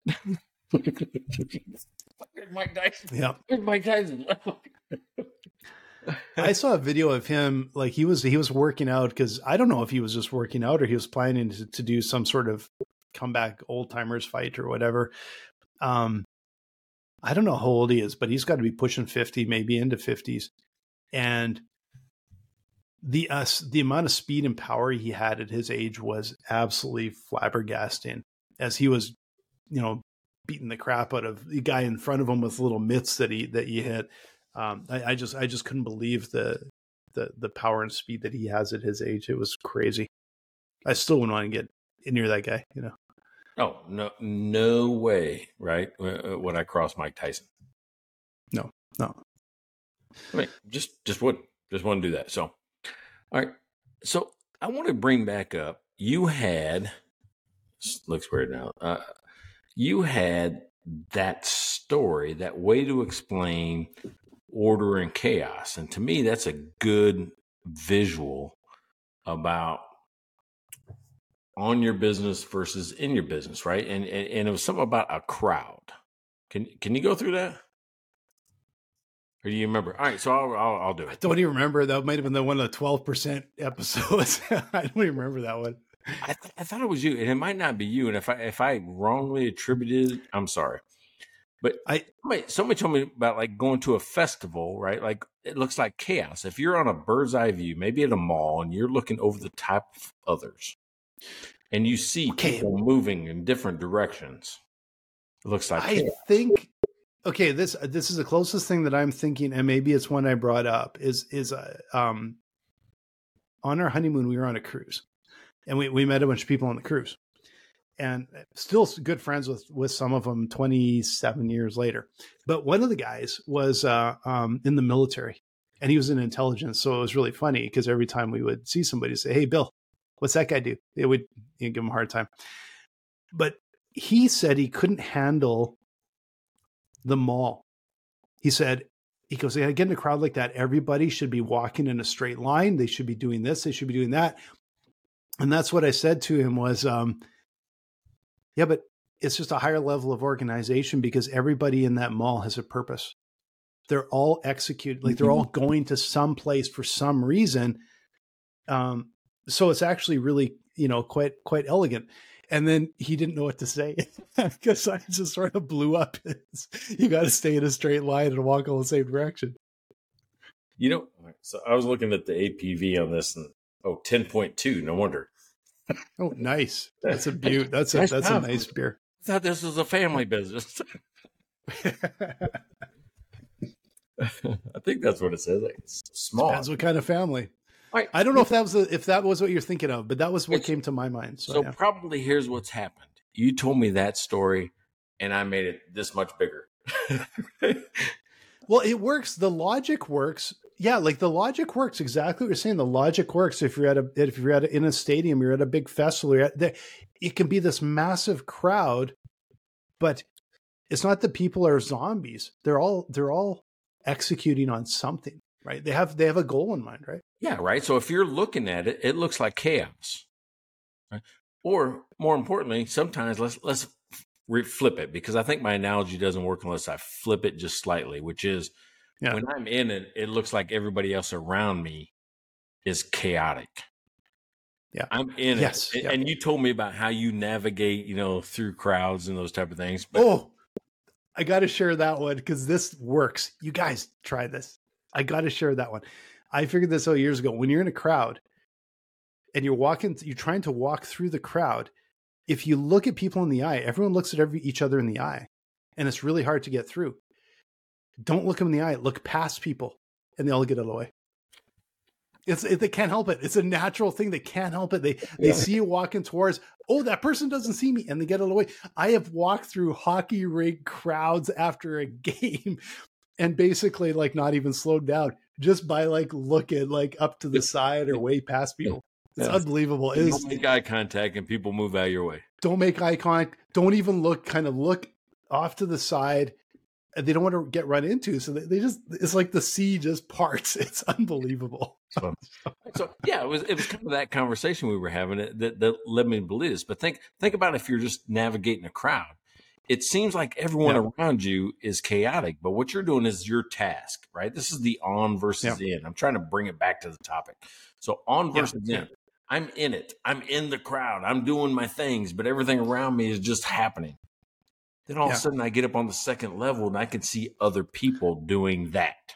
Mike tyson. Yeah. Mike tyson. I saw a video of him like he was he was working out because I don't know if he was just working out or he was planning to, to do some sort of comeback old timers fight or whatever. Um, I don't know how old he is, but he's got to be pushing 50, maybe into 50s. And the uh, the amount of speed and power he had at his age was absolutely flabbergasting as he was, you know, beating the crap out of the guy in front of him with little mitts that he that he hit. Um, I, I just I just couldn't believe the the the power and speed that he has at his age. It was crazy. I still wouldn't want to get near that guy, you know. Oh no, no way! Right? Would I cross Mike Tyson? No, no. I mean, just just would just want to do that. So, all right. So I want to bring back up. You had looks weird now. Uh, you had that story, that way to explain order and chaos, and to me, that's a good visual about on your business versus in your business, right? And, and and, it was something about a crowd. Can can you go through that? Or do you remember? All right, so I'll I'll, I'll do it. I don't even remember. That might have been the one of the twelve percent episodes. I don't even remember that one. I, th- I thought it was you, and it might not be you. And if I if I wrongly attributed, I'm sorry. But I somebody, somebody told me about like going to a festival, right? Like it looks like chaos. If you're on a bird's eye view, maybe at a mall, and you're looking over the top of others, and you see okay. people moving in different directions. It looks like I chaos. think okay this this is the closest thing that I'm thinking, and maybe it's one I brought up is is uh, um on our honeymoon we were on a cruise, and we we met a bunch of people on the cruise, and still good friends with with some of them 27 years later. But one of the guys was uh, um, in the military, and he was in intelligence, so it was really funny because every time we would see somebody say, "Hey, Bill." What's that guy do? It would you know, give him a hard time. But he said he couldn't handle the mall. He said, he goes, yeah, get in a crowd like that, everybody should be walking in a straight line. They should be doing this. They should be doing that. And that's what I said to him was, um, yeah, but it's just a higher level of organization because everybody in that mall has a purpose. They're all executed, like they're all mm-hmm. going to some place for some reason. Um, so it's actually really you know quite quite elegant and then he didn't know what to say because I just sort of blew up. you got to stay in a straight line and walk all the same direction. You know, so I was looking at the ABV on this and oh, 10.2. No wonder. oh, nice. That's a beaut. That's a, that's a nice beer. I thought this was a family business. I think that's what it says. Like, small. Depends what kind of family. Right. I don't know if that was a, if that was what you're thinking of, but that was what it's, came to my mind. So, so yeah. probably here's what's happened. You told me that story, and I made it this much bigger. well, it works. The logic works. Yeah, like the logic works exactly what you're saying. The logic works if you're at a if you're at a, in a stadium, you're at a big festival. You're at, it can be this massive crowd, but it's not that people are zombies. They're all they're all executing on something right? They have they have a goal in mind, right? Yeah, right. So if you're looking at it, it looks like chaos. Right? Or more importantly, sometimes let's let's flip it because I think my analogy doesn't work unless I flip it just slightly, which is Yeah. when I'm in it, it looks like everybody else around me is chaotic. Yeah. I'm in Yes, it. And- yeah. And you told me about how you navigate, you know, through crowds and those type of things. But oh, I got to share that one because this works. You guys try this. I got to share that one. I figured this out years ago. When you're in a crowd and you're walking, you're trying to walk through the crowd. If you look at people in the eye, everyone looks at every, each other in the eye, and it's really hard to get through. Don't look them in the eye. Look past people, and they'll get out of the way. It's it, they can't help it. It's a natural thing. They can't help it. They they Yeah. see you walking towards. Oh, that person doesn't see me, and they get out of the way. I have walked through hockey rink crowds after a game, and basically like not even slowed down just by like looking like up to the side or way past people. It's Yeah. unbelievable. It you don't make eye contact and people move out of your way. don't make eye contact. Don't even look. Kind of look off to the side. They don't want to get run into, so they, they just it's like the sea just parts. It's unbelievable. So, so yeah, it was it was kind of that conversation we were having that, that, that led me to believe this. But think think about if you're just navigating a crowd. It seems like everyone Yeah. around you is chaotic, but what you're doing is your task, right? This is the on versus in. I'm trying to bring it back to the topic. So on versus yeah. in. I'm in it. I'm in the crowd. I'm doing my things, but everything around me is just happening. Then all Yeah. of a sudden I get up on the second level and I can see other people doing that.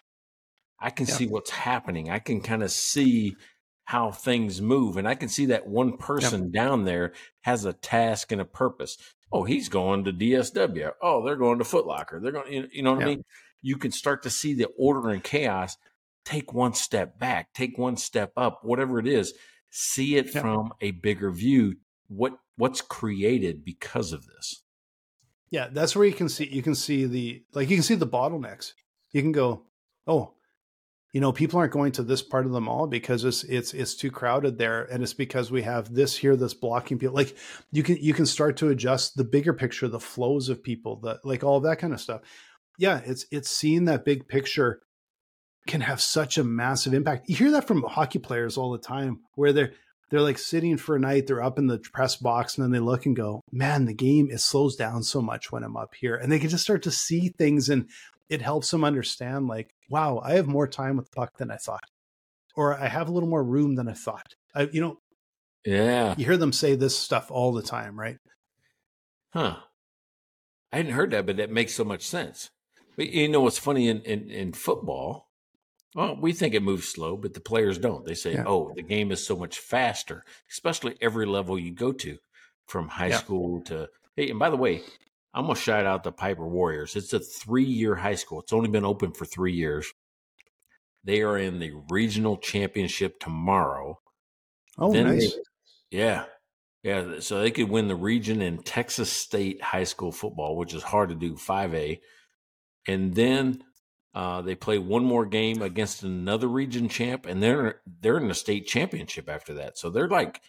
I can Yeah. see what's happening. I can kind of see how things move. And I can see that one person down there has a task and a purpose. Oh, he's going to DSW. Oh, they're going to Foot Locker. They're going, you- you know what Yeah. I mean? You can start to see the order and chaos. Take one step back, take one step up, whatever it is. See it Yeah. from a bigger view. What what's created because of this? Yeah, that's where you can see you can see the like you can see the bottlenecks. You can go, oh, you know, people aren't going to this part of the mall because it's it's it's too crowded there, and it's because we have this here that's blocking people. Like you can you can start to adjust the bigger picture, the flows of people, the like all that kind of stuff. Yeah, it's it's seeing that big picture can have such a massive impact. You hear that from hockey players all the time, where they're they're like sitting for a night, they're up in the press box, and then they look and go, Man, the game it slows down so much when I'm up here. And they can just start to see things and it helps them understand, like, wow, I have more time with the puck than I thought. Or I have a little more room than I thought. I, you know, Yeah. you hear them say this stuff all the time, right? Huh. I hadn't heard that, but that makes so much sense. But you know what's funny in, in, in football? Well, we think it moves slow, but the players don't. They say, Yeah. oh, the game is so much faster, especially every level you go to from high Yeah. school to. Hey, and by the way, I'm going to shout out the Pieper Warriors. It's a three year high school, it's only been open for three years. They are in the regional championship tomorrow. Oh, Then nice. they- yeah. Yeah. So they could win the region in Texas State high school football, which is hard to do, 5A. And then uh, they play one more game against another region champ, and they're they're in the state championship after that. So they're like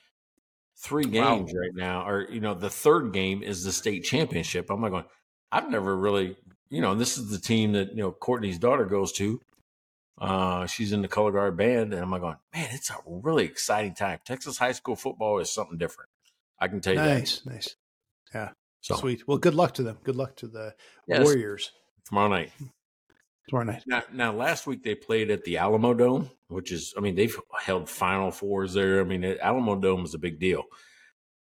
three Wow. games right now, or you know, the third game is the state championship. I'm like going, I've never really, you know, this is the team that you know Courtney's daughter goes to. Uh, she's in the color guard band, and I'm like going, man, it's a really exciting time. Texas high school football is something different. I can tell you Nice, nice. yeah, So Sweet. Well, good luck to them. Good luck to the Yes. Warriors tomorrow night. Tomorrow night. Now, now, last week they played at the Alamo Dome, which is, I mean, they've held Final Fours there. I mean, Alamo Dome is a big deal.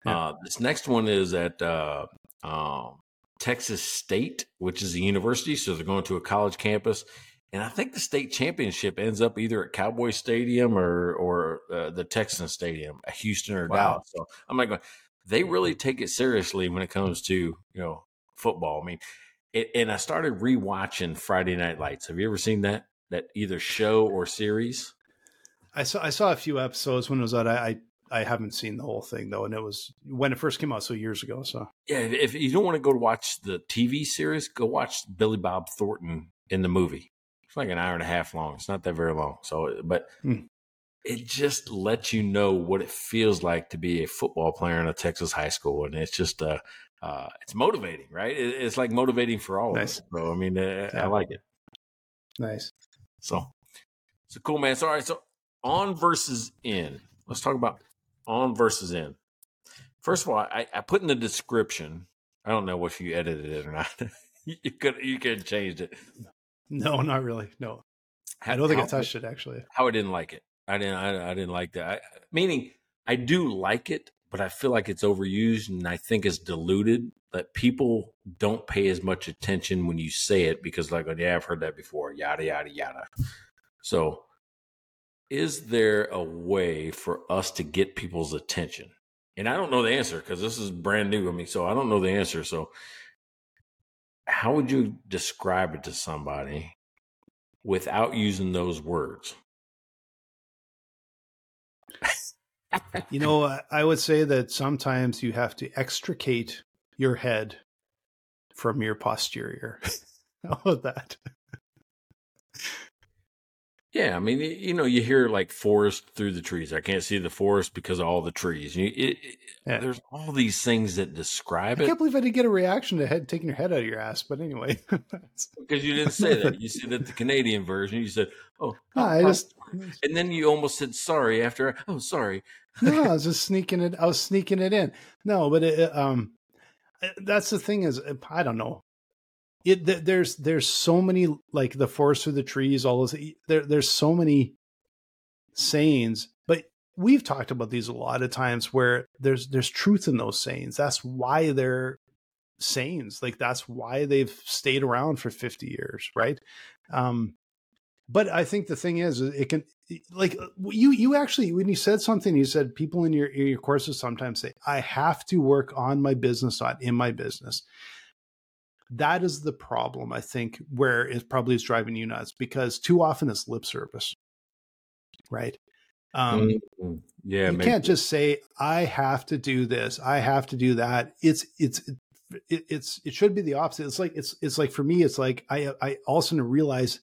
Yeah. Uh, this next one is at uh, um, Texas State, which is a university, so they're going to a college campus. And I think the state championship ends up either at Cowboy Stadium or or uh, the Texan Stadium, uh, Houston or Wow. Dallas. So I'm like, they really take it seriously when it comes to you know football. I mean, it, and I started rewatching Friday Night Lights. Have you ever seen that that either show or series? I saw I saw a few episodes when it was out. I, I I haven't seen the whole thing though, and it was when it first came out, so years ago. So Yeah, if you don't want to go to watch the TV series, go watch Billy Bob Thornton in the movie. It's like an hour and a half long. It's not that very long. So, but Hmm. it just lets you know what it feels like to be a football player in a Texas high school, and it's just uh, uh it's motivating, right? It, it's like motivating for all Nice. of us. So, I mean, uh, I like it. nice. So, so cool, man. So, all right. So, on versus in. Let's talk about on versus in. First of all, I, I put in the description I don't know if you edited it or not. you could you could have changed it. No, not really. No, How, I don't think I touched it actually. How I didn't like it. I didn't. I, I didn't like that. I, meaning, I do like it, but I feel like it's overused and I think it's diluted. That people don't pay as much attention when you say it because, like, oh, yeah, I've heard that before. Yada yada yada. So, is there a way for us to get people's attention? And I don't know the answer because this is brand new to me, so I don't know the answer. So, how would you describe it to somebody without using those words? You know, I- would say that sometimes you have to extricate your head from your posterior. How about that? Yeah, I mean, you know, you hear like forest through the trees. I can't see the forest because of all the trees. You, it, it- Yeah. There's all these things that I describe it I can't believe I didn't get a reaction to head taking your head out of your ass. But anyway, because you didn't say that. You said that the Canadian version. You said, "Oh, No, I oh, just and then you almost said sorry after. Oh, sorry. No, I was just sneaking it. I was sneaking it in. No, but it, um, that's the thing is, I don't know. It th- there's there's so many like the forest through the trees, all those. There there's so many sayings, but we've talked about these a lot of times where there's there's truth in those sayings. That's why they're sayings. Like that's why they've stayed around for 50 years, right? Um, but I think the thing is, it can like you you actually when you said something, you said people in your in your courses sometimes say, "I have to work on my business, not in my business." That is the problem, I think, where it probably is driving you nuts because too often it's lip service, right? Um, Mm, yeah, you maybe. can't just say i have to do this i have to do that it's it's it, it's it should be the opposite it's like it's it's like for me it's like i i also realize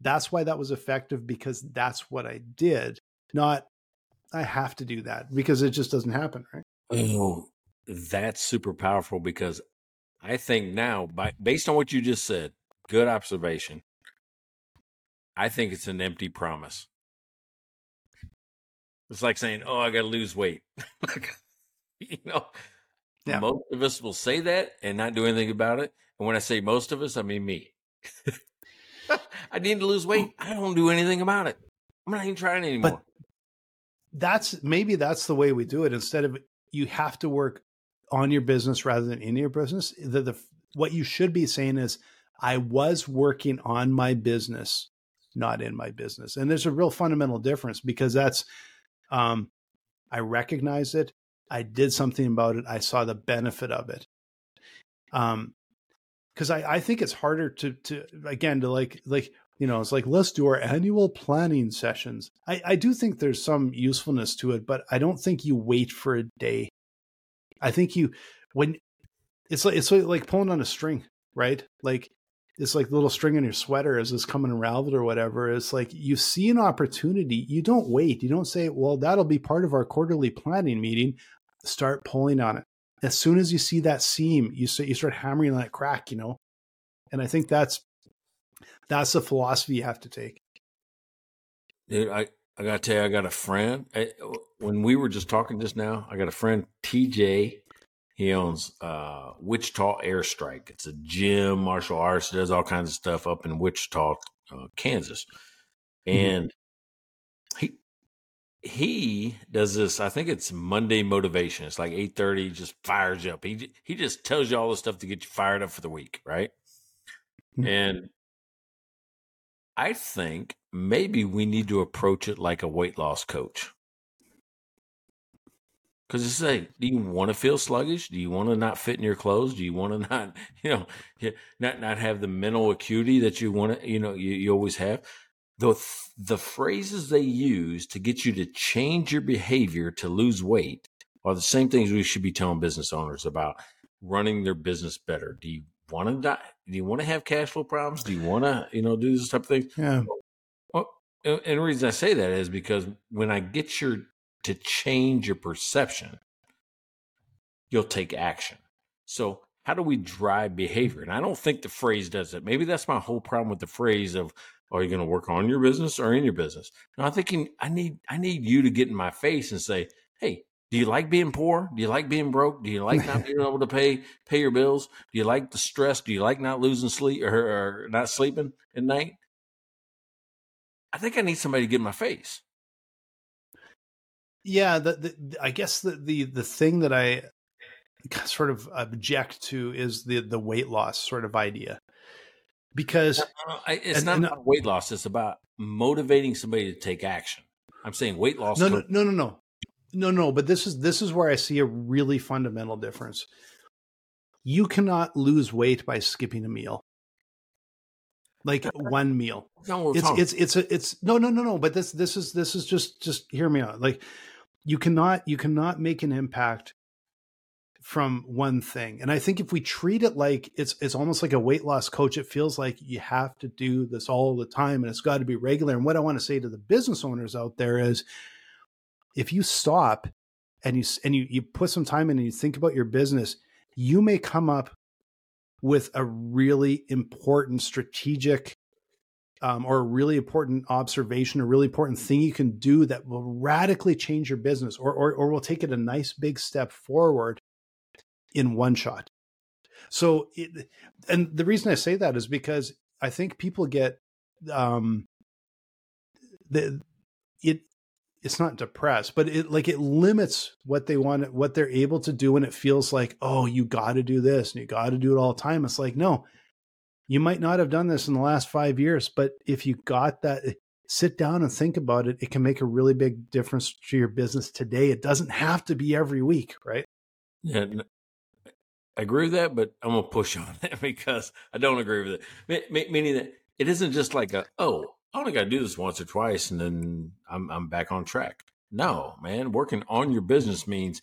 that's why that was effective because that's what i did not i have to do that because it just doesn't happen right Oh, that's super powerful because I think now, by based on what you just said, good observation. I think it's an empty promise. It's like saying, "Oh, I got to lose weight." You know, Yeah. most of us will say that and not do anything about it. And when I say most of us, I mean me. I need to lose weight. I don't do anything about it. I'm not even trying anymore. that's maybe that's the way we do it instead of you have to work on your business rather than in your business the, the what you should be saying is i was working on my business not in my business and there's a real fundamental difference because that's um i recognize it i did something about it i saw the benefit of it um because I, I think it's harder to to again to like like you know it's like let's do our annual planning sessions. I i do think there's some usefulness to it but i don't think you wait for a day. I think you when it's like it's like pulling on a string right? Like it's like the little string on your sweater as it's coming unraveled or whatever. It's like you see an opportunity. You don't wait. You don't say well that'll be part of our quarterly planning meeting. Start pulling on it as soon as you see that seam you start, you start hammering on that crack you know and i think that's that's the philosophy you have to take Dude, I, I gotta tell you, I got a friend. I, when we were just talking just now, I got a friend, TJ. He owns uh, Wichita Airstrike. It's a gym, martial arts, does all kinds of stuff up in Wichita, uh, Kansas. And he he does this. I think it's Monday motivation. It's like eight thirty. Just fires you up. He he just tells you all the stuff to get you fired up for the week, right? Mhm. And I think maybe we need to approach it like a weight loss coach. Because it's like, do you want to feel sluggish? Do you want to not fit in your clothes? Do you want to not, you know, not not have the mental acuity that you want to, you know, you, you always have? The the phrases they use to get you to change your behavior to lose weight are the same things we should be telling business owners about running their business better. Do you want to die? Do you want to have cash flow problems? Do you want to, you know, do this type of thing? yeah Well, and and the reason I say that is because when I get your to change your perception, you'll take action. So how do we drive behavior? And I don't think the phrase does it. Maybe that's my whole problem with the phrase of are you going to work on your business or in your business? No, I'm thinking I need I need you to get in my face and say, hey, Do you like being poor? Do you like being broke? Do you like not being able to pay pay your bills? Do you like the stress? Do you like not losing sleep or, or not sleeping at night? I think I need somebody to get in my face. Yeah, the, the I guess the, the the thing that I sort of object to is the the weight loss sort of idea because it's and, not and, about weight loss; it's about motivating somebody to take action. I'm saying weight loss. No, no, no, no, no, no, no. But this is this is where I see a really fundamental difference. You cannot lose weight by skipping a meal, like one meal. it's it's it's a, it's no no no no. But this this is this is just just hear me out. Like you cannot you cannot make an impact from one thing. And I think if we treat it like it's it's almost like a weight loss coach, it feels like you have to do this all the time and it's got to be regular. And what I want to say to the business owners out there is if you stop and you and you you put some time in and you think about your business, you may come up with a really important strategic um, or a really important observation, a really important thing you can do that will radically change your business or, or, or will take it a nice big step forward in one shot. So, it, and the reason I say that is because I think people get um, the it it's not depressed, but it like it limits what they want, what they're able to do, and it feels like oh, you got to do this and you got to do it all the time. It's like no, you might not have done this in the last five years, but if you got that, sit down and think about it. It can make a really big difference to your business today. It doesn't have to be every week, right? Yeah, I agree with that, but I'm gonna push on it because I don't agree with it. meaning that it isn't just like a oh, I only got to do this once or twice and then I'm I'm back on track. No, man, working on your business means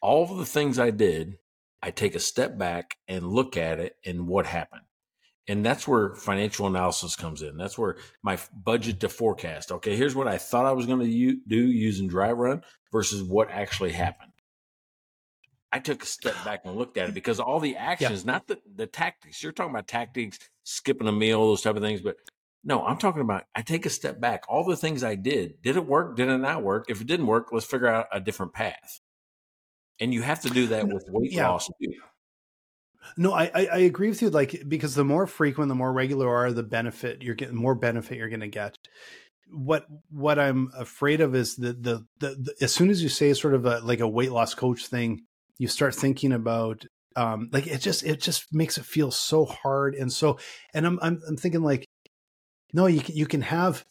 all of the things I did, I take a step back and look at it and what happened. And that's where financial analysis comes in. That's where my budget to forecast. Okay, here's what I thought I was going to do using Dry Run versus what actually happened. I took a step back and looked at it because all the actions, yeah. not the, the tactics. You're talking about tactics, skipping a meal, those type of things. But no, I'm talking about I take a step back. All the things I did, did it work? Did it not work? If it didn't work, let's figure out a different path. And you have to do that with weight yeah. loss too. No, I, I agree with you. Like because the more frequent, the more regular are the benefit you're getting, more benefit you're going to get. What what I'm afraid of is that the, the, the as soon as you say sort of a like a weight loss coach thing, you start thinking about um like it just it just makes it feel so hard and so and I'm I'm, I'm thinking like no you can, you can have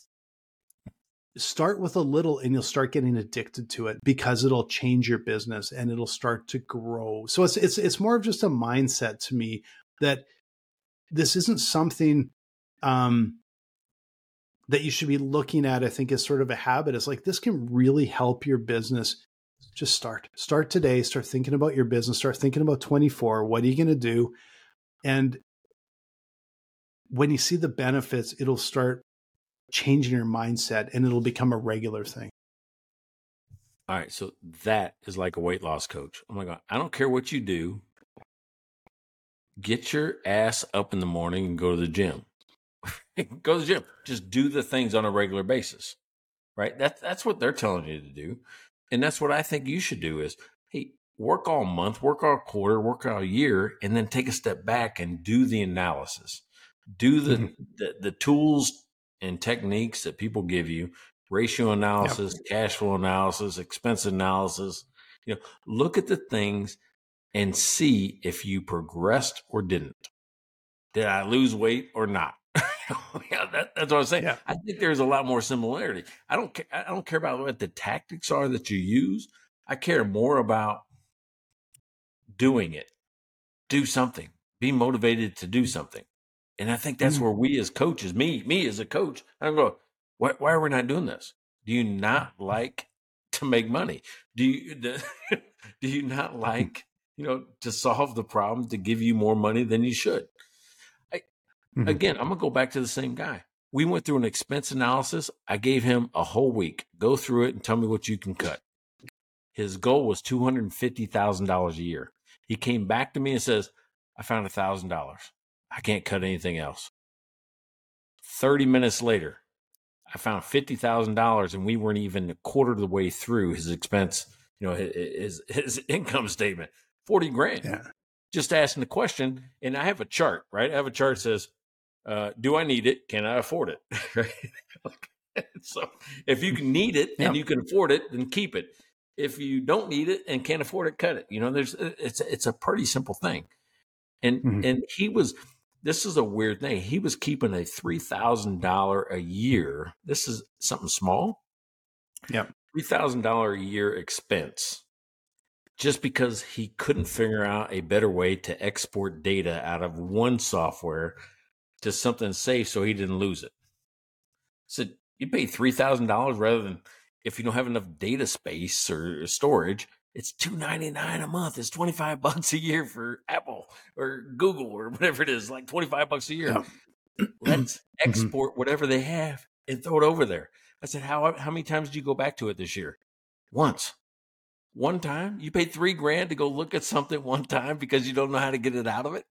start with a little and you'll start getting addicted to it because it'll change your business and it'll start to grow. So it's it's it's more of just a mindset to me that this isn't something um that you should be looking at I think as sort of a habit. It's like this can really help your business just start. Start today. Start thinking about your business. Start thinking about 24. What are you going to do? And when you see the benefits, it'll start changing your mindset and it'll become a regular thing. All right. So that is like a weight loss coach. Oh my God. I don't care what you do. Get your ass up in the morning and go to the gym. go to the gym. Just do the things on a regular basis. Right? That's that's what they're telling you to do. And that's what I think you should do is, hey, work all month, work all quarter, work all year, and then take a step back and do the analysis. Do the, mm-hmm. the, the, tools and techniques that people give you, ratio analysis, yep. cash flow analysis, expense analysis. You know, look at the things and see if you progressed or didn't. Did I lose weight or not? yeah, that, that's what I'm saying. Yeah. I think there's a lot more similarity. I don't care. I don't care about what the tactics are that you use. I care more about doing it. Do something. Be motivated to do something. And I think that's mm. where we as coaches, me, me as a coach, I'm going, why, why are we not doing this? Do you not like to make money? Do you do, do you not like you know to solve the problem to give you more money than you should? Mm-hmm. Again, I'm going to go back to the same guy. We went through an expense analysis. I gave him a whole week. Go through it and tell me what you can cut. His goal was $250,000 a year. He came back to me and says, I found $1,000. I can't cut anything else. 30 minutes later, I found $50,000 and we weren't even a quarter of the way through his expense you know, his his income statement, forty grand. Yeah. Just asking the question, and I have a chart, right? I have a chart that says, uh, "Do I need it? Can I afford it?" right. so, if you can need it and you can afford it, then keep it. If you don't need it and can't afford it, cut it. You know, there's it's it's a pretty simple thing. And mm-hmm. and he was this is a weird thing. He was keeping a three thousand dollar a year. This is something small. Yeah, three thousand dollar a year expense, just because he couldn't figure out a better way to export data out of one software to something safe, so he didn't lose it. So you pay three thousand dollars rather than if you don't have enough data space or storage, it's two ninety nine a month. It's twenty five bucks a year for Apple or Google or whatever it is, like twenty five bucks a year. Yeah. Let's mm-hmm. export whatever they have and throw it over there. I said, how how many times did you go back to it this year? Once. One time? You paid three grand to go look at something one time because you don't know how to get it out of it?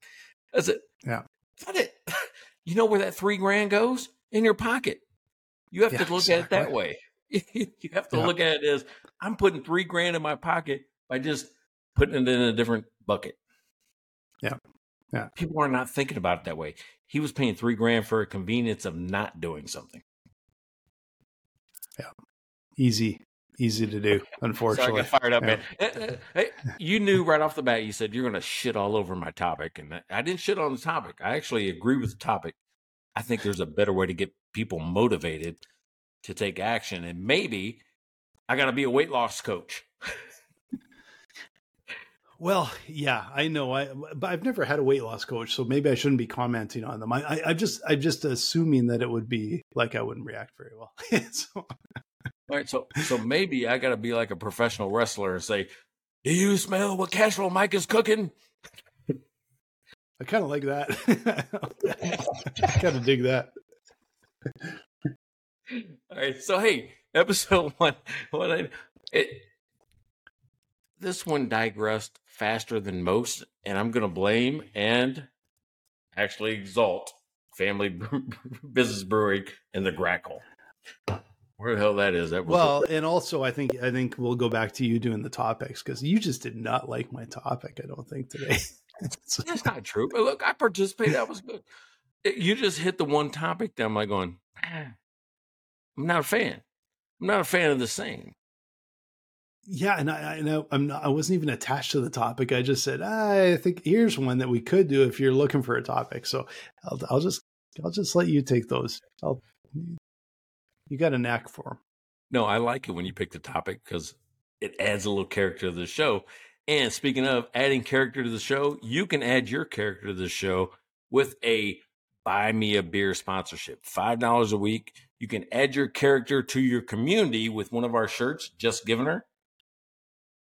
I said, Yeah. Cut it. You know where that three grand goes? In your pocket. You have yeah, to look exactly. at it that way. you have to yeah. look at it as I'm putting three grand in my pocket by just putting it in a different bucket. Yeah. Yeah. People are not thinking about it that way. He was paying three grand for a convenience of not doing something. Yeah. Easy. Easy to do, unfortunately. Sorry, I got fired up, yeah. man. Hey, you knew right off the bat, you said you're going to shit all over my topic. And I didn't shit on the topic. I actually agree with the topic. I think there's a better way to get people motivated to take action. And maybe I got to be a weight loss coach. well, yeah, I know. I but I've never had a weight loss coach, so maybe I shouldn't be commenting on them. I, I, I just I'm just assuming that it would be like I wouldn't react very well. so. All right, so so maybe I got to be like a professional wrestler and say, "Do you smell what Cashflow Mike is cooking?" I kind of like that. I kind of dig that. All right. So hey, episode one, one I, it, this one digressed faster than most, and I'm going to blame and actually exalt Family Business Brewing and the Grackle. Where the hell that is? That well, and also I think I think we'll go back to you doing the topics because you just did not like my topic. I don't think today. That's not true. But look, I participated. That was good. You just hit the one topic that I'm like going. Ah I'm not a fan. I'm not a fan of the same. Yeah, and I, I know I'm not. I wasn't even attached to the topic. I just said I think here's one that we could do if you're looking for a topic. So I'll, I'll just I'll just let you take those. I'll you got a knack for them. No, I like it when you pick the topic because it adds a little character to the show. And speaking of adding character to the show, you can add your character to the show with a buy me a beer sponsorship. $5 a week. You can add your character to your community with one of our shirts, just Given her,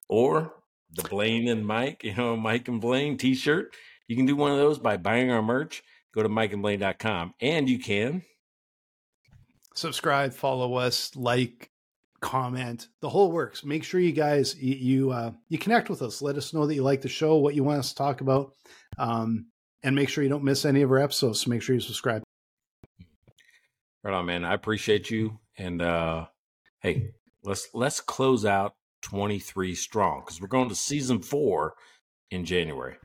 or the Blaine and Mike, you know, Mike and Blaine t shirt. You can do one of those by buying our merch. Go to mikeandblaine.com and you can subscribe, follow us, like, comment, the whole works. Make sure you guys you you, uh, you connect with us. Let us know that you like the show, what you want us to talk about. Um, and make sure you don't miss any of our episodes. So make sure you subscribe. Right on, man. I appreciate you. And uh hey, let's let's close out 23 strong because we're going to season four in January.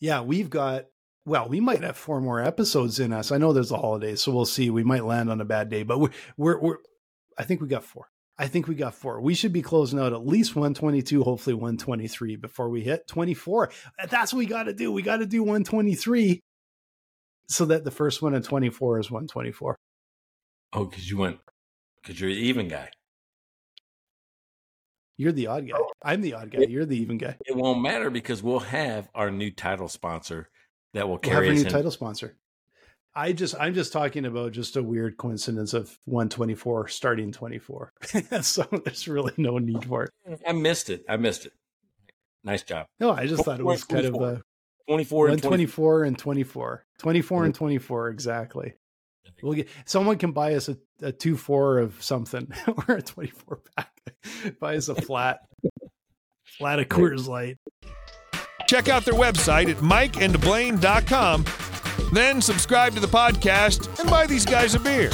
Yeah, we've got well, we might have four more episodes in us. I know there's the holidays, so we'll see. We might land on a bad day, but we're we're, we're I think we got four. I think we got four. We should be closing out at least 122, hopefully 123 before we hit 24. That's what we got to do. We got to do 123 so that the first one at 24 is 124. Oh, because you went, because you're the even guy. You're the odd guy. I'm the odd guy. You're the even guy. It won't matter because we'll have our new title sponsor that will carry we'll have a new title sponsor. I just I'm just talking about just a weird coincidence of 124 starting 24. so there's really no need for it. I missed it. I missed it. Nice job. No, I just thought it was 24. kind of a 24 and 24 and 24. 24 and 24 exactly. We'll get someone can buy us a, a 2 4 of something or a 24 pack. buy us a flat flat of Coors Light. Check out their website at mikeandblaine.com then subscribe to the podcast and buy these guys a beer.